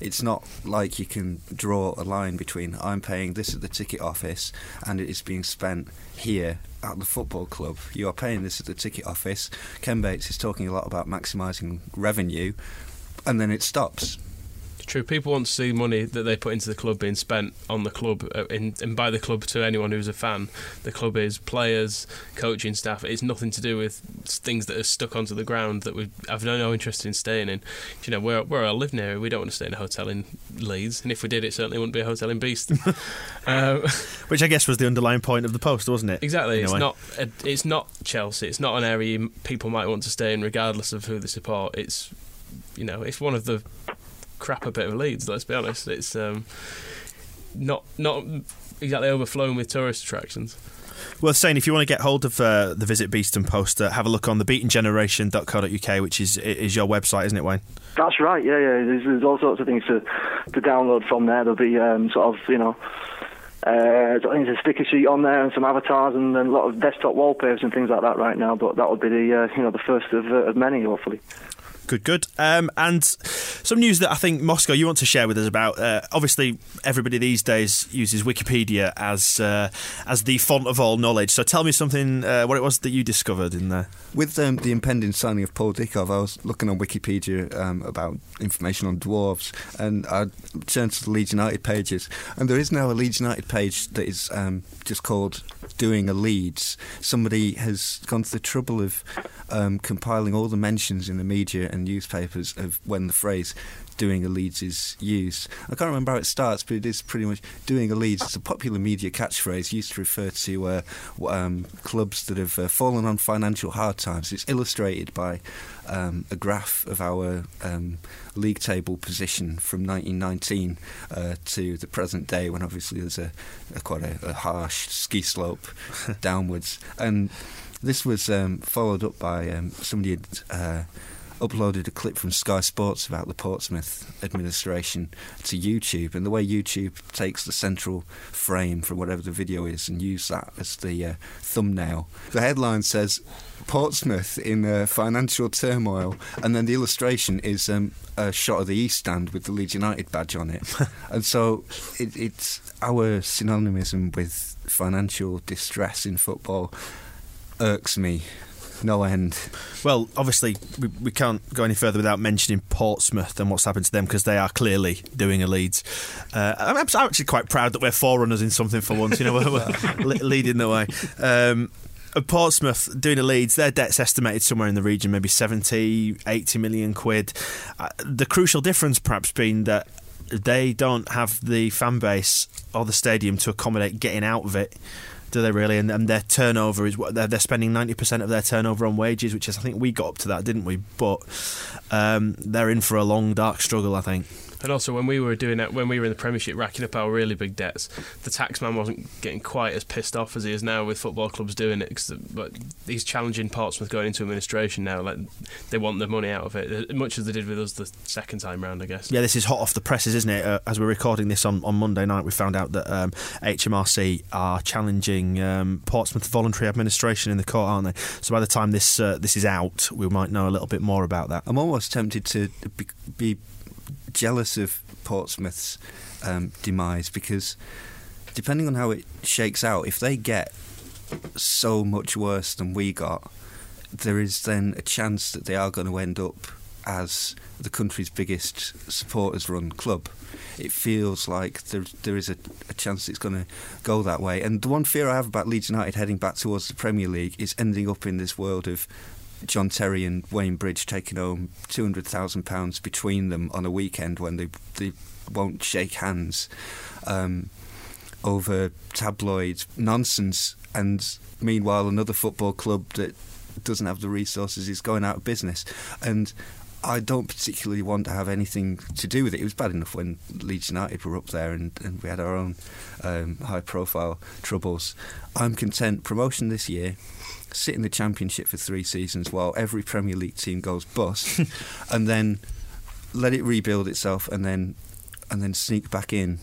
It's not like you can draw a line between I'm paying this at the ticket office and it is being spent here at the football club. You are paying this at the ticket office. Ken Bates is talking a lot about maximising revenue, and then it stops True. People want to see money that they put into the club being spent on the club, uh, in, and by the club to anyone who's a fan. The club is players, coaching staff. It's nothing to do with things that are stuck onto the ground that we have no, no interest in staying in. You know, where where I live near, we don't want to stay in a hotel in Leeds, and if we did, it certainly wouldn't be a hotel in Beast. uh, Which I guess was the underlying point of the post, wasn't it? Exactly. It's not. A, it's not Chelsea. It's not an area people might want to stay in, regardless of who they support. It's you know, it's one of the crap a bit of Leeds. Let's be honest, it's um, not not exactly overflowing with tourist attractions. Well, saying if you want to get hold of uh, the Visit Beeston poster, have a look on the beatengeneration.co.uk, which is is your website, isn't it, Wayne? That's right. Yeah, yeah. There's, there's all sorts of things to to download from there. There'll be um, sort of you know. Uh, there's a sticker sheet on there and some avatars and, and, a lot of desktop wallpapers and things like that right now. But that will be the uh, you know the first of, uh, of many, hopefully. Good, good. Um, and some news that I think Moscow you want to share with us about. Uh, obviously, everybody these days uses Wikipedia as uh, as the font of all knowledge. So tell me something. Uh, what it was that you discovered in there. With um, the impending signing of Paul Dickov, I was looking on Wikipedia um, about information on dwarves, and I turned to the Leeds United pages, and there is now a Leeds United page that is um, just called doing a Leeds, somebody has gone to the trouble of um, compiling all the mentions in the media and newspapers of when the phrase doing a Leeds is used. I can't remember how it starts, but it is pretty much doing a Leeds. It's a popular media catchphrase used to refer to uh, um, clubs that have uh, fallen on financial hard times. It's illustrated by um, a graph of our um, league table position from 1919 uh, to the present day, when obviously there's a, a quite a, a, harsh ski slope downwards. And this was um, followed up by um, somebody had uh, uploaded a clip from Sky Sports about the Portsmouth administration to YouTube, and the way YouTube takes the central frame from whatever the video is and use that as the uh, thumbnail. The headline says Portsmouth in uh, financial turmoil, and then the illustration is um, a shot of the East Stand with the Leeds United badge on it, and so it, it's our synonymism with financial distress in football irks me no end. Well, obviously, we, we can't go any further without mentioning Portsmouth and what's happened to them because they are clearly doing a Leeds. Uh, I'm, I'm, actually quite proud that we're forerunners in something for once. You know, we're, we're leading the way. Um, Portsmouth doing a Leeds, their debt's estimated somewhere in the region, maybe 70, 80 million quid. Uh, the crucial difference, perhaps, being that they don't have the fan base or the stadium to accommodate getting out of it do they really? And, and their turnover is what they're, they're spending ninety percent of their turnover on wages, which is I think we got up to that, didn't we? But um, they're in for a long dark struggle, I think. And also, when we were doing it, when we were in the Premiership, racking up our really big debts, the taxman wasn't getting quite as pissed off as he is now with football clubs doing it. but he's challenging Portsmouth going into administration now. Like they want the money out of it, much as they did with us the second time round, I guess. Yeah, this is hot off the presses, isn't it? Uh, as we're recording this on, on Monday night, we found out that um, HMRC are challenging um, Portsmouth voluntary administration in the court, aren't they? So by the time this uh, this is out, we might know a little bit more about that. I'm almost tempted to be, be jealous of Portsmouth's um, demise because depending on how it shakes out, if they get so much worse than we got, there is then a chance that they are going to end up as the country's biggest supporters run club. It feels like there there is a, a chance it's going to go that way. And the one fear I have about Leeds United heading back towards the Premier League is ending up in this world of John Terry and Wayne Bridge taking home two hundred thousand pounds between them on a weekend when they they won't shake hands um, over tabloid nonsense, and meanwhile another football club that doesn't have the resources is going out of business, and. I don't particularly want to have anything to do with it. It was bad enough when Leeds United were up there and, and we had our own um, high profile troubles. I'm content. Promotion this year sit in the Championship for three seasons while every Premier League team goes bust, and then let it rebuild itself, and then and then sneak back in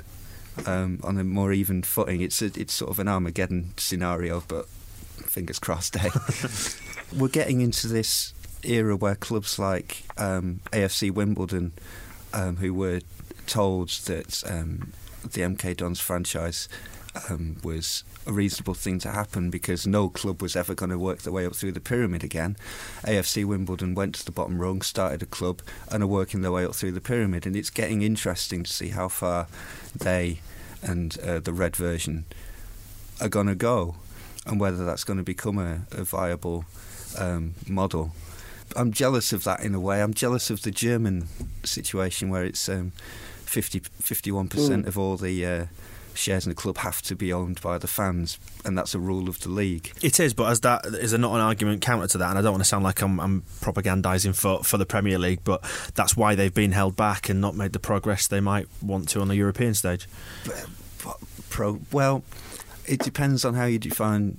um, on a more even footing. It's a, it's sort of an Armageddon scenario, but fingers crossed. Eh? We're getting into this era where clubs like um, AFC Wimbledon, um, who were told that um, the MK Dons franchise um, was a reasonable thing to happen because no club was ever going to work their way up through the pyramid again. AFC Wimbledon went to the bottom rung, started a club, and are working their way up through the pyramid. And it's getting interesting to see how far they and uh, the red version are going to go and whether that's going to become a, a viable um, model. I'm jealous of that in a way. I'm jealous of the German situation where it's um, 50, 51% mm. of all the. Uh, shares in the club have to be owned by the fans, and that's a rule of the league. It is, but as that is there not an argument counter to that? And I don't want to sound like I'm, I'm propagandising for, for the Premier League, but that's why they've been held back and not made the progress they might want to on the European stage. Pro, well, it depends on how you define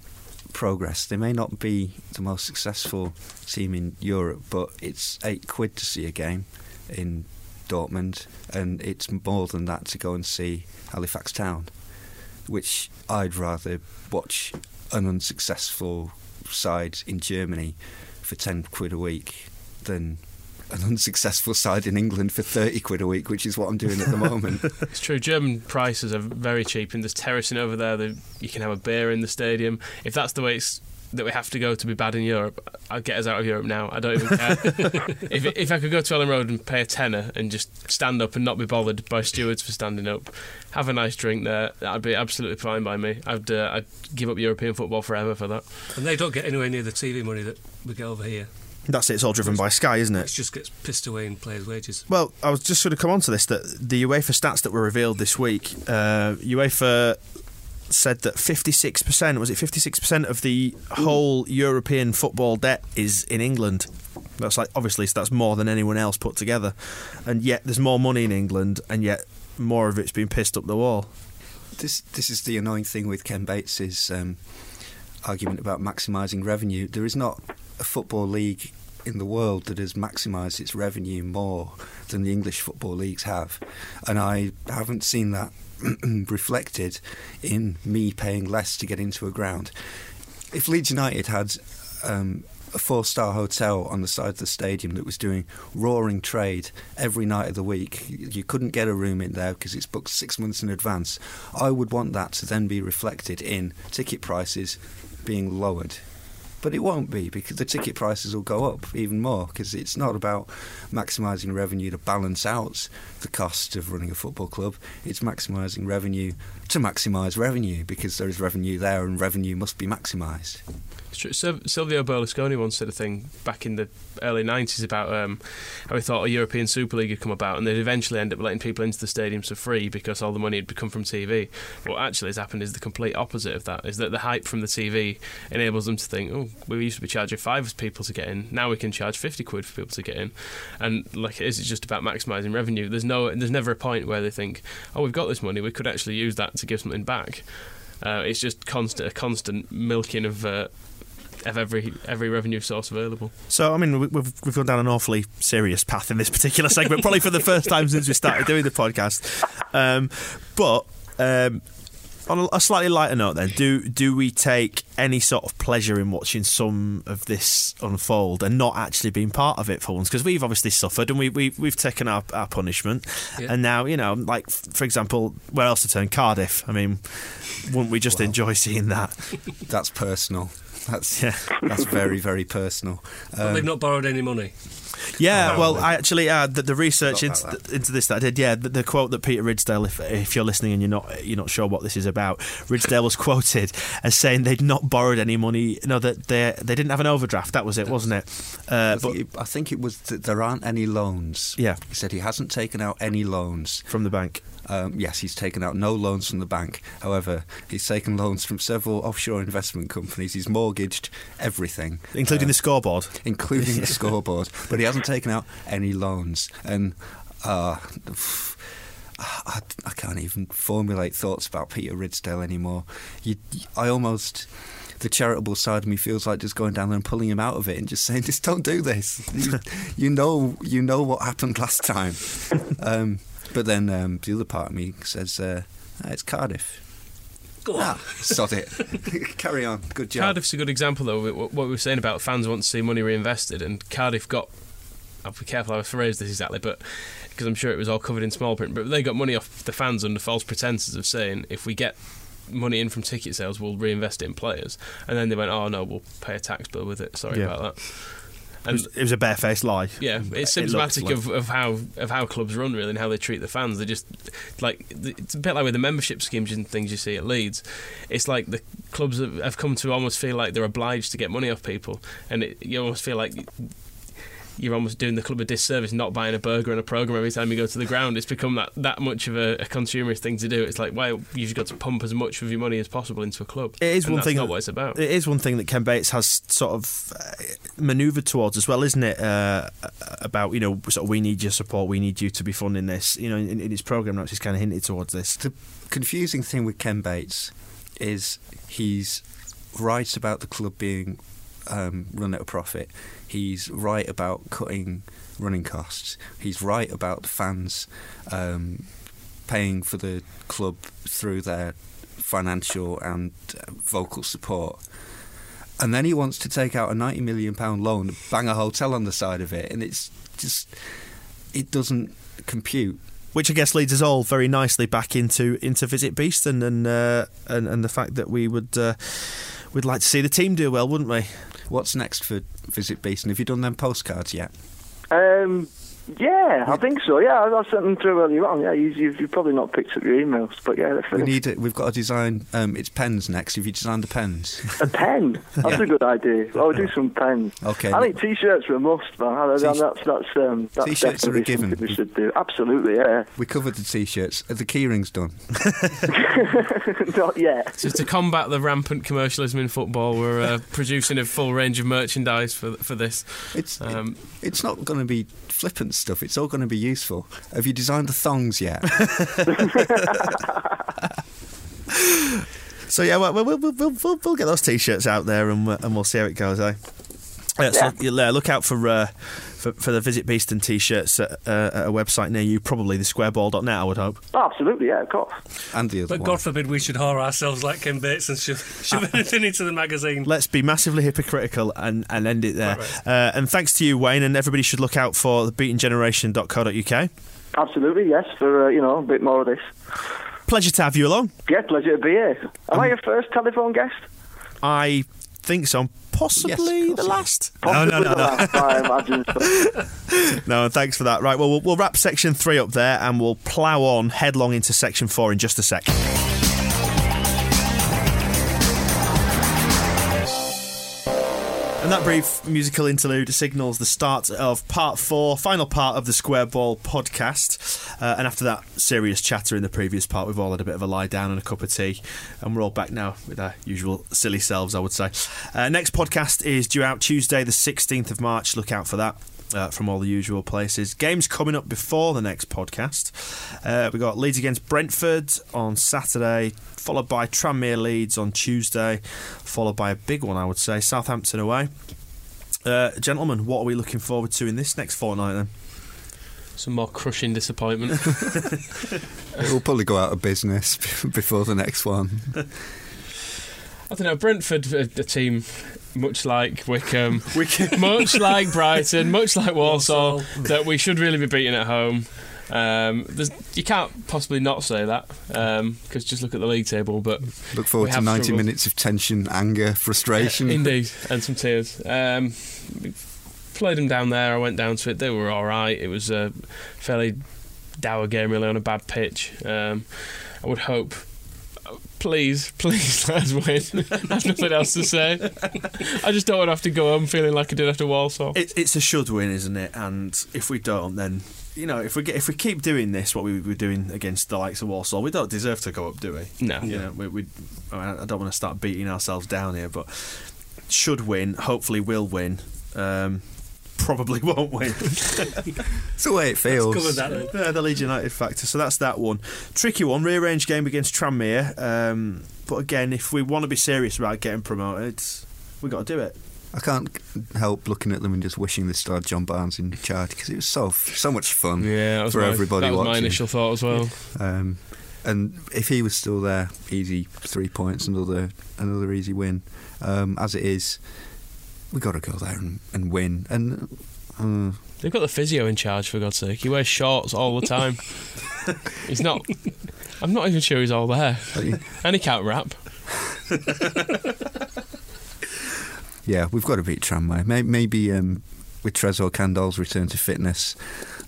progress. They may not be the most successful team in Europe, but it's eight quid to see a game in Dortmund, and it's more than that to go and see Halifax Town, which I'd rather watch an unsuccessful side in Germany for 10 quid a week than an unsuccessful side in England for 30 quid a week, which is what I'm doing at the moment. it's true. German prices are very cheap, and there's terracing over there. That you can have a beer in the stadium. If that's the way it's that we have to go to be bad in Europe, I'll get us out of Europe now. I don't even care. if if I could go to Elland Road and pay a tenner and just stand up and not be bothered by stewards for standing up, have a nice drink there, that'd be absolutely fine by me. I'd uh, I'd give up European football forever for that. And they don't get anywhere near the TV money that we get over here. That's it. It's all driven by Sky, isn't It it? just gets pissed away in players' wages. Well, I was just going to come on to this that the UEFA stats that were revealed this week, uh, UEFA said that 56%, was it 56% of the whole European football debt is in England. That's like, obviously, that's more than anyone else put together. And yet, there's more money in England, and yet more of it's been pissed up the wall. This this is the annoying thing with Ken Bates's um, argument about maximising revenue. There is not a football league in the world that has maximised its revenue more than the English football leagues have, and I haven't seen that reflected in me paying less to get into a ground. If Leeds United had um, a four star hotel on the side of the stadium that was doing roaring trade every night of the week. You couldn't get a room in there because it's booked six months in advance. I would want that to then be reflected in ticket prices being lowered. But it won't be because the ticket prices will go up even more because it's not about maximising revenue to balance out the cost of running a football club. It's maximising revenue to maximise revenue because there is revenue there and revenue must be maximised. Silvio Berlusconi once said a thing back in the early 90s about um, how he thought a European Super League had come about and they'd eventually end up letting people into the stadiums for free because all the money had come from TV. What actually has happened is the complete opposite of that, is that the hype from the TV enables them to think, oh, we used to be charging five for people to get in, now we can charge 50 quid for people to get in. And like it is, it's just about maximising revenue. There's no, there's never a point where they think, oh, we've got this money, we could actually use that to give something back. Uh, it's just constant, a constant milking of uh, of every every revenue source available. So, I mean, we- we've, we've gone down an awfully serious path in this particular segment, probably for the first time since we started doing the podcast. Um, but um, on a, a slightly lighter note, then, do do we take any sort of pleasure in watching some of this unfold and not actually being part of it for once? Because we've obviously suffered and we, we we've taken our, our punishment, Yeah. and now you know, like for example, where else to turn? Cardiff. I mean, wouldn't we just enjoy seeing that? That's personal. That's Yeah. that's very very personal. But Um, they've not borrowed any money. Yeah, well. I actually uh, the, the research into, about into this that I did. Yeah, the, the quote that Peter Ridsdale, if if you're listening and you're not you're not sure what this is about, Ridsdale was quoted as saying they'd not borrowed any money. No, that they they didn't have an overdraft. That was it, wasn't it? Uh, I, but it, I think it was that there aren't any loans. Yeah. He said he hasn't taken out any loans. from the bank. Um, yes, he's taken out no loans from the bank. However, he's taken loans from several offshore investment companies. He's mortgaged everything, Including uh, the scoreboard, including the scoreboard. But he hasn't taken out any loans. And uh, I, I can't even formulate thoughts about Peter Ridsdale anymore. You, I almost. The charitable side of me feels like just going down there and pulling him out of it and just saying, "Just don't do this." You, you know, you know what happened last time. Um, but then um, the other part of me says, uh, "Ah, "It's Cardiff." Go on. Ah, sod it. Carry on. Good job. Cardiff's a good example, though. with What what we were saying about fans want to see money reinvested, and Cardiff got. I'll be careful how I phrase this exactly, but because I'm sure it was all covered in small print. But they got money off the fans under false pretenses of saying if we get money in from ticket sales, we'll reinvest it in players. And then they went, oh no, we'll pay a tax bill with it. Sorry Yeah. about that. it And was, it was a barefaced lie. yeah, it's It symptomatic like- of, of how of how clubs run really and how they treat the fans. They just like it's a bit like with the membership schemes and things you see at Leeds. It's like the clubs have, have come to almost feel like they're obliged to get money off people, and it, you almost feel like you're almost doing the club a disservice not buying a burger and a program every time you go to the ground. It's become that that much of a, a consumerist thing to do. It's like why you've got to pump as much of your money as possible into a club. It is And one thing Not that- what it's about. It is one thing that Ken Bates has sort of uh, manoeuvred towards as well, isn't it? Uh, about you know, sort of we need your support, we need you to be funding this. You know, in, in his program notes, he's kind of hinted towards this. The confusing thing with Ken Bates is he's right about the club being um, run at a profit. He's right about cutting running costs. He's right about fans um, paying for the club through their financial and uh, vocal support. And then he wants to take out a ninety million pound loan, bang a hotel on the side of it, and it's just it doesn't compute. Which I guess leads us all very nicely back into into Visit Beeston and uh, and and the fact that we would uh, we'd like to see the team do well, wouldn't we? What's next for Visit Beeston? Have you done them postcards yet? Um, yeah, I think so. Yeah, I, I sent them through earlier on. Yeah, you, you've, you've probably not picked up your emails, but yeah, they're We need it. We've got to design. Um, it's pens next. Have you designed the pens? A pen. That's Yeah. a good idea. I'll do some pens. Okay. I think t-shirts are a must, man. I- T- that's that's um, that's T-shirts are a definitely given. something we should do. Absolutely, yeah. We covered the t-shirts. Are the keyrings done? not yet. So to combat the rampant commercialism in football, we're uh, producing a full range of merchandise for for this. It's Um, it's not going to be flippant stuff. It's all going to be useful. Have you designed the thongs yet? So yeah, well, we'll, we'll, we'll, get those t-shirts out there and, and we'll see how it goes. Eh? Uh, so yeah, look out for, uh, for for the Visit Beeston t-shirts at, uh, at a website near you, probably the squareball.net, I would hope. Oh, absolutely, yeah, of course. and the other But one. God forbid we should whore ourselves like Ken Bates and shove, shove anything into the magazine. Let's be massively hypocritical and, and end it there. Right, Uh, and thanks to you, Wayne, and everybody should look out for the beatengeneration.co.uk. Absolutely, yes. For uh, you know a bit more of this. Pleasure to have you along. Yeah, pleasure to be here. Am I your first telephone guest? I think so. Possibly Yes, the last. Possibly no, no, the no, last, I imagine. No. Thanks for that. Right, well, well, we'll wrap section three up there, and we'll plough on headlong into section four in just a sec. And that brief musical interlude signals the start of part four, final part of the Square Ball podcast. Uh, and after that serious chatter in the previous part, we've all had a bit of a lie down and a cup of tea. And we're all back now with our usual silly selves, I would say. Uh, next podcast is due out Tuesday, the 16th of March. Look out for that. Uh, from all the usual places. Games coming up before the next podcast. Uh, we got Leeds against Brentford on Saturday, followed by Tranmere Leeds on Tuesday, followed by a big one, I would say, Southampton away. Uh, gentlemen, what are we looking forward to in this next fortnight then? some more crushing disappointment. We'll probably go out of business before the next one. I don't know. Brentford, a, a team much like Wycombe, much like Brighton, much like Walsall, that we should really be beating at home. Um, there's, you can't possibly not say that because just look at the league table. But Look forward to 90 struggled. minutes of tension, anger, frustration. indeed, and some tears. Um, we played them down there. I went down to it. They were all right. It was a fairly dour game, really, on a bad pitch. Um, I would hope. Please, please let us win. I've nothing else to say. I just don't want to have to go home feeling like I did after Walsall. It, it's a should win, isn't it? And if we don't, then you know, if we get if we keep doing this, what we were doing against the likes of Walsall, we don't deserve to go up, do we? No. You know, we, we I, mean, I don't want to start beating ourselves down here, but should win. Hopefully, will win. Um, probably won't win. It's the way it feels. Covered that then. Yeah, the Leeds United factor. So that's that one. Tricky one, rearranged game against Tranmere. Um, but again, if we want to be serious about getting promoted, we got to do it. I can't help looking at them and just wishing they still had John Barnes in charge because it was so so much fun Yeah, that was for my, everybody that was my watching. initial thought as well. Um, and if he was still there, easy three points, another another easy win. Um, as it is, we got to go there and, and win. And uh, They've got the physio in charge, for God's sake. He wears shorts all the time. he's not. I'm not even sure he's all there. And he can't rap. yeah, we've got to beat Tramway. Maybe, maybe um, with Tresor Kandol's return to fitness,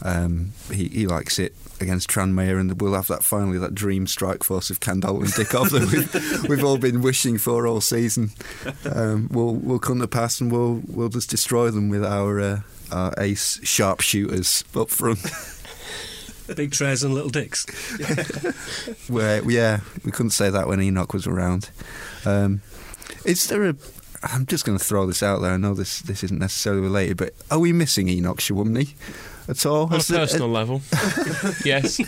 um, he, he likes it against Tranmere, and we'll have that finally that dream strike force of Candol and Dickov that we've, we've all been wishing for all season. Um, will we'll come to pass, and we'll we'll just destroy them with our uh, our ace sharpshooters up front. Big trays and little dicks. Where yeah, we couldn't say that when Enoch was around. Um, is there a? I'm just going to throw this out there. I know this this isn't necessarily related, but are we missing Enoch Showunmi at all? On a Has the- personal level. yes.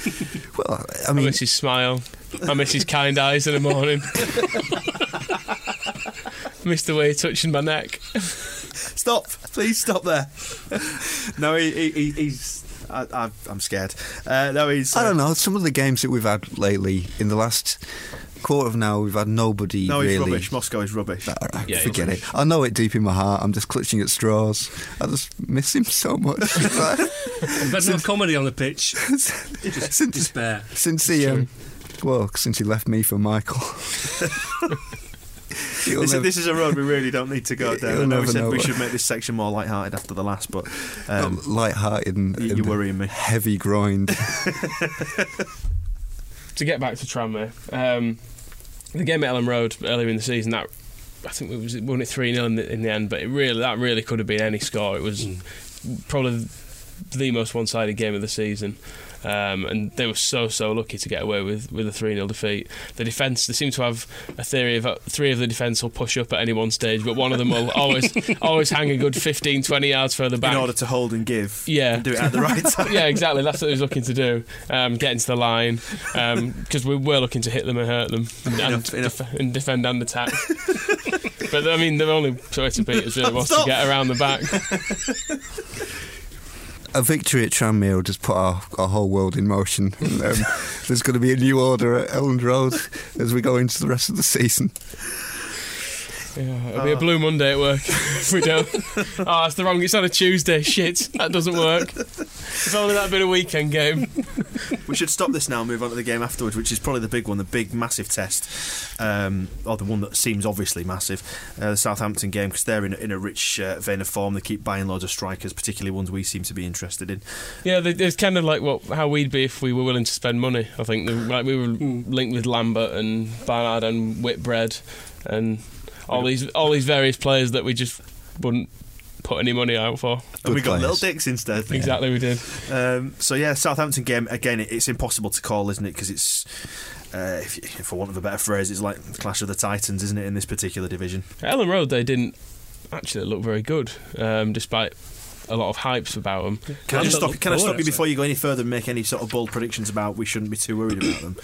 well, I mean, I miss his smile. I miss his kind eyes in the morning. I miss the way he touching my neck. Stop! Please stop there. no, he, he, he- he's. I, I, I'm scared. Uh, no, he's. I uh, don't know. Some of the games that we've had lately in the last quarter of an hour, we've had nobody No, he's really. rubbish. Moscow is rubbish. All right, Yeah, he's forget it. I know it deep in my heart. I'm just clutching at straws. I just miss him so much. We've no comedy on the pitch. since, Despair. since he, um, well, since he left me for Michael. this, never- this is a road we really don't need to go down. I know we said know. we should make this section more light-hearted after the last, but um, light-hearted and, you- you're and worrying me. heavy grind. to get back to Tranmere, um, the game at Elland Road earlier in the season, that I think we was won it three 0 in, the- in the end, but it really that really could have been any score. It was hmm. probably the most one-sided game of the season. Um, and they were so so lucky to get away with, with a 3 0 defeat. The defence, they seem to have a theory of uh, three of the defence will push up at any one stage, but one of them will always always hang a good 15 20 yards further back. in order to hold and give, Yeah. and do it at the right time. yeah, exactly. That's what he was looking to do. Um, get into the line because we were looking to hit them and hurt them, and, Enough, enough. def- and defend and attack. but I mean, the only way to beat us really was Stop. to get around the back. A victory at Tranmere will just put our, our whole world in motion. Um, there's going to be a new order at Elland Road as we go into the rest of the season. Yeah, it'll be a blue Monday at work if we don't. Oh, it's the wrong. It's on a Tuesday. Shit, that doesn't work. If only that had been a weekend game. We should stop this now and move on to the game afterwards, which is probably the big one, the big massive test, um, or the one that seems obviously massive, uh, the Southampton game, because they're in a, in a rich uh, vein of form. They keep buying loads of strikers, particularly ones we seem to be interested in. Yeah, they- it's kind of like what how we'd be if we were willing to spend money. I think like we were linked with Lambert and Barnard and Whitbread and all these all these various players that we just wouldn't put any money out for. and we got players. little dicks instead. Exactly, we did. Um, so yeah, Southampton game again. It's impossible to call, isn't it? Because it's, uh, if, if for want of a better phrase, it's like the clash of the titans, isn't it? In this particular division. At Elland Road, they didn't actually look very good, um, despite a lot of hypes about them. Can I I just stop? Can I stop poor, you before you go any further and make any sort of bold predictions about we shouldn't be too worried about them?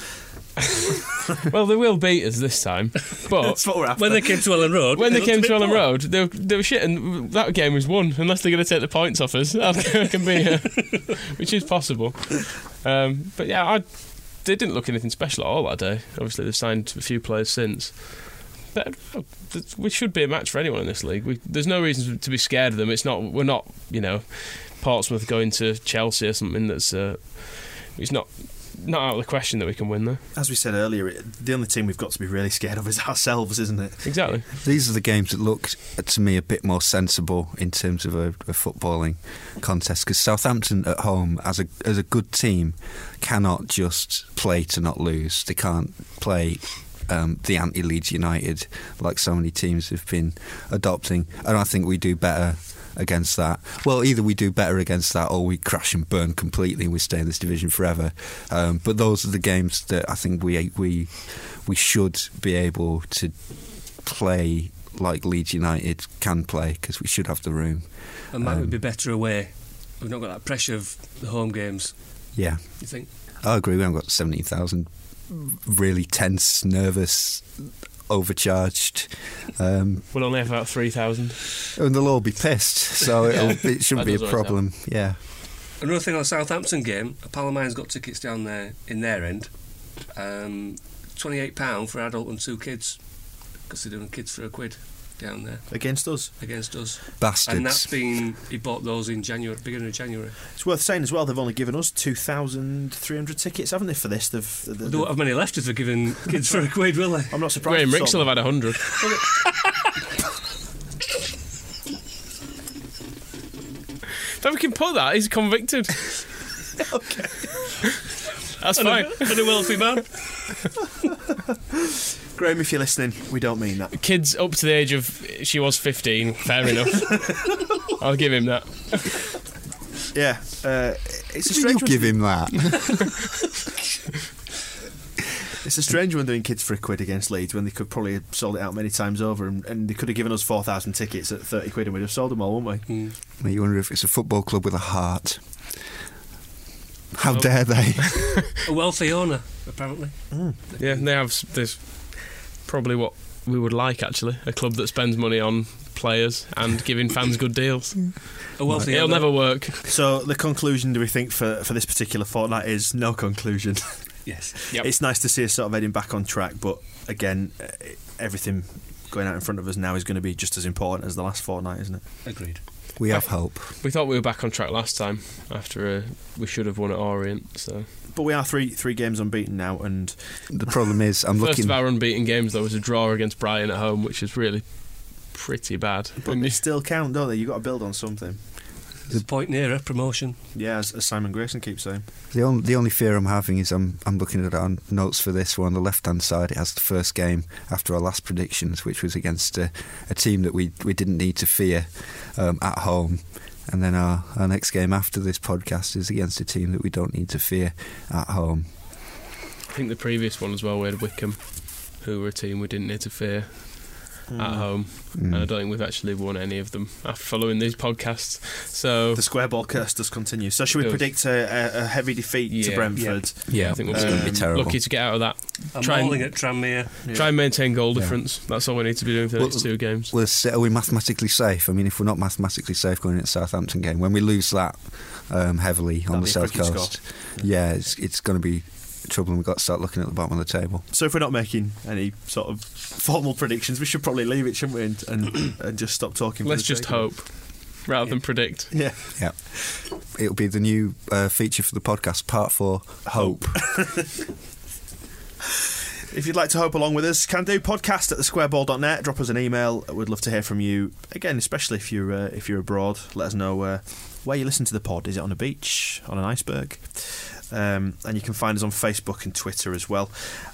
well, they will beat us this time, but That's what we're after. When they came to Elland Road, when they came to bit Elland poor. Road, they were, they were shit, and that game was won unless they're going to take the points off us. That can be, uh, which is possible. Um, but yeah, I, they didn't look anything special at all that day. Obviously, they've signed a few players since. But we should be a match for anyone in this league. We, there's no reason to be scared of them. It's not. We're not. You know, Portsmouth going to Chelsea or something. That's. Uh, it's not. Not out of the question that we can win there. As we said earlier, it, the only team we've got to be really scared of is ourselves, isn't it? Exactly. These are the games that look to me a bit more sensible in terms of a, a footballing contest because Southampton at home, as a as a good team, cannot just play to not lose. They can't play um, the anti Leeds United like so many teams have been adopting, and I think we do better against that. Well, either we do better against that, or we crash and burn completely, and we stay in this division forever. Um, but those are the games that I think we we we should be able to play like Leeds United can play because we should have the room. And might we Um, be better away? We've not got that pressure of the home games. Yeah, You think? I agree. We haven't got seventeen thousand really tense, nervous, overcharged, um, We'll only have about three thousand. and they'll all be pissed. So it'll, it shouldn't be a does always problem. Yeah. Another thing on the Southampton game, a pal of mine's got tickets down there in their end. Um, £28 for adult and two kids because they're doing kids for a quid down there Against us. against us. Bastards. And that's been, he bought those in January, beginning of January. It's worth saying as well. They've only given us two thousand three hundred tickets, haven't they? For this, they've. they They won't have many left if they're giving kids for a quid, will they? I'm not surprised. Graham they Ricks will have had a hundred. If we can put that, he's convicted. okay. That's And fine. a, and a wealthy man. Graham, if you're listening, we don't mean that. Kids up to the age of she was 15, fair enough. I'll give him that. Yeah, uh, it's a you strange one. give him that. It's a strange one doing kids for a quid against Leeds when they could probably have sold it out many times over, and, and they could have given us four thousand tickets at thirty quid, and we'd have sold them all, wouldn't we? you wonder if it's a football club with a heart. How Well- dare they? A wealthy owner, apparently. Yeah, they have. s- There's probably what we would like actually a club that spends money on players and giving fans good deals. A wealthy It'll never work. So the conclusion, do we think for for this particular fortnight is no conclusion? Yes. Yep. It's nice to see us sort of heading back on track, but again, uh, everything going out in front of us now is going to be just as important as the last fortnight, isn't it? Agreed. We have hope. We thought we were back on track last time after uh, we should have won at Orient. So But we are three three games unbeaten now, and The problem is, I'm first looking. of our unbeaten games though was a draw against Brighton at home, which is really pretty bad. but they still count, don't they? You got to build on something. The point nearer promotion. Yeah, as, as Simon Grayson keeps saying. The only, the only fear I'm having is I'm I'm looking at our notes for this We're on the left hand side. It has the first game after our last predictions, which was against a, a team that we we didn't need to fear um, at home. And then our, our next game after this podcast is against a team that we don't need to fear at home. I think the previous one as well, we had Wycombe, who were a team we didn't need to fear at home, and I don't think we've actually won any of them after following these podcasts. So The square ball curse does continue. So, should we predict a, a, a heavy defeat to Brentford? Yeah, I think we'll it's be going to be terrible. lucky to get out of that. I'm Try and- at Tranmere. Try and maintain goal Yeah. difference. That's all we need to be doing for the Well, next two games. We're, we mathematically safe? I mean, if we're not mathematically safe going into the Southampton game, when we lose that um, heavily on That'll the south cricket coast, yeah, it's, it's going to be trouble, and we've got to start looking at the bottom of the table. So, if we're not making any sort of formal predictions, we should probably leave it, shouldn't we? And, and, and just stop talking. for Let's just sake hope rather than predict. Yeah. Yeah, it'll be the new uh, feature for the podcast, part four. Hope. If you'd like to hope along with us, can do podcast at thesquareball.net. Drop us an email. We'd love to hear from you. Again, especially if you're uh, if you're abroad, let us know uh, where you listen to the pod. Is it on a beach, on an iceberg? Um, and you can find us on Facebook and Twitter as well.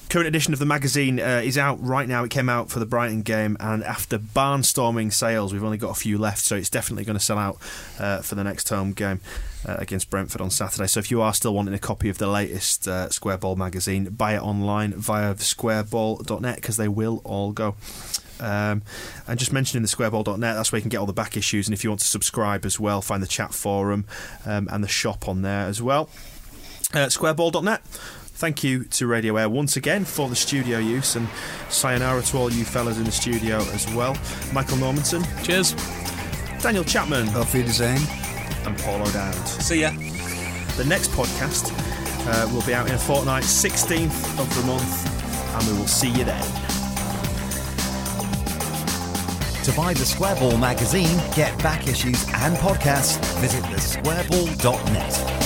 Current edition of the magazine uh, is out right now. It came out for the Brighton game, and after barnstorming sales, we've only got a few left, so it's definitely going to sell out uh, for the next home game uh, against Brentford on Saturday. So if you are still wanting a copy of the latest uh, Square Ball magazine, buy it online via squareball.net because they will all go. Um, and just mentioning the squareball.net, that's where you can get all the back issues. And if you want to subscribe as well, find the chat forum um, and the shop on there as well. Uh, squareball.net. Thank you to Radio Aire once again for the studio use and sayonara to all you fellas in the studio as well. Michael Normanson, Cheers. Daniel Chapman, Auf Wiedersehen. and Paul O'Dowd. See ya. The next podcast uh, will be out in a fortnight, 16th of the month, and we will see you then. To buy the Squareball magazine, get back issues and podcasts, visit thesquareball.net.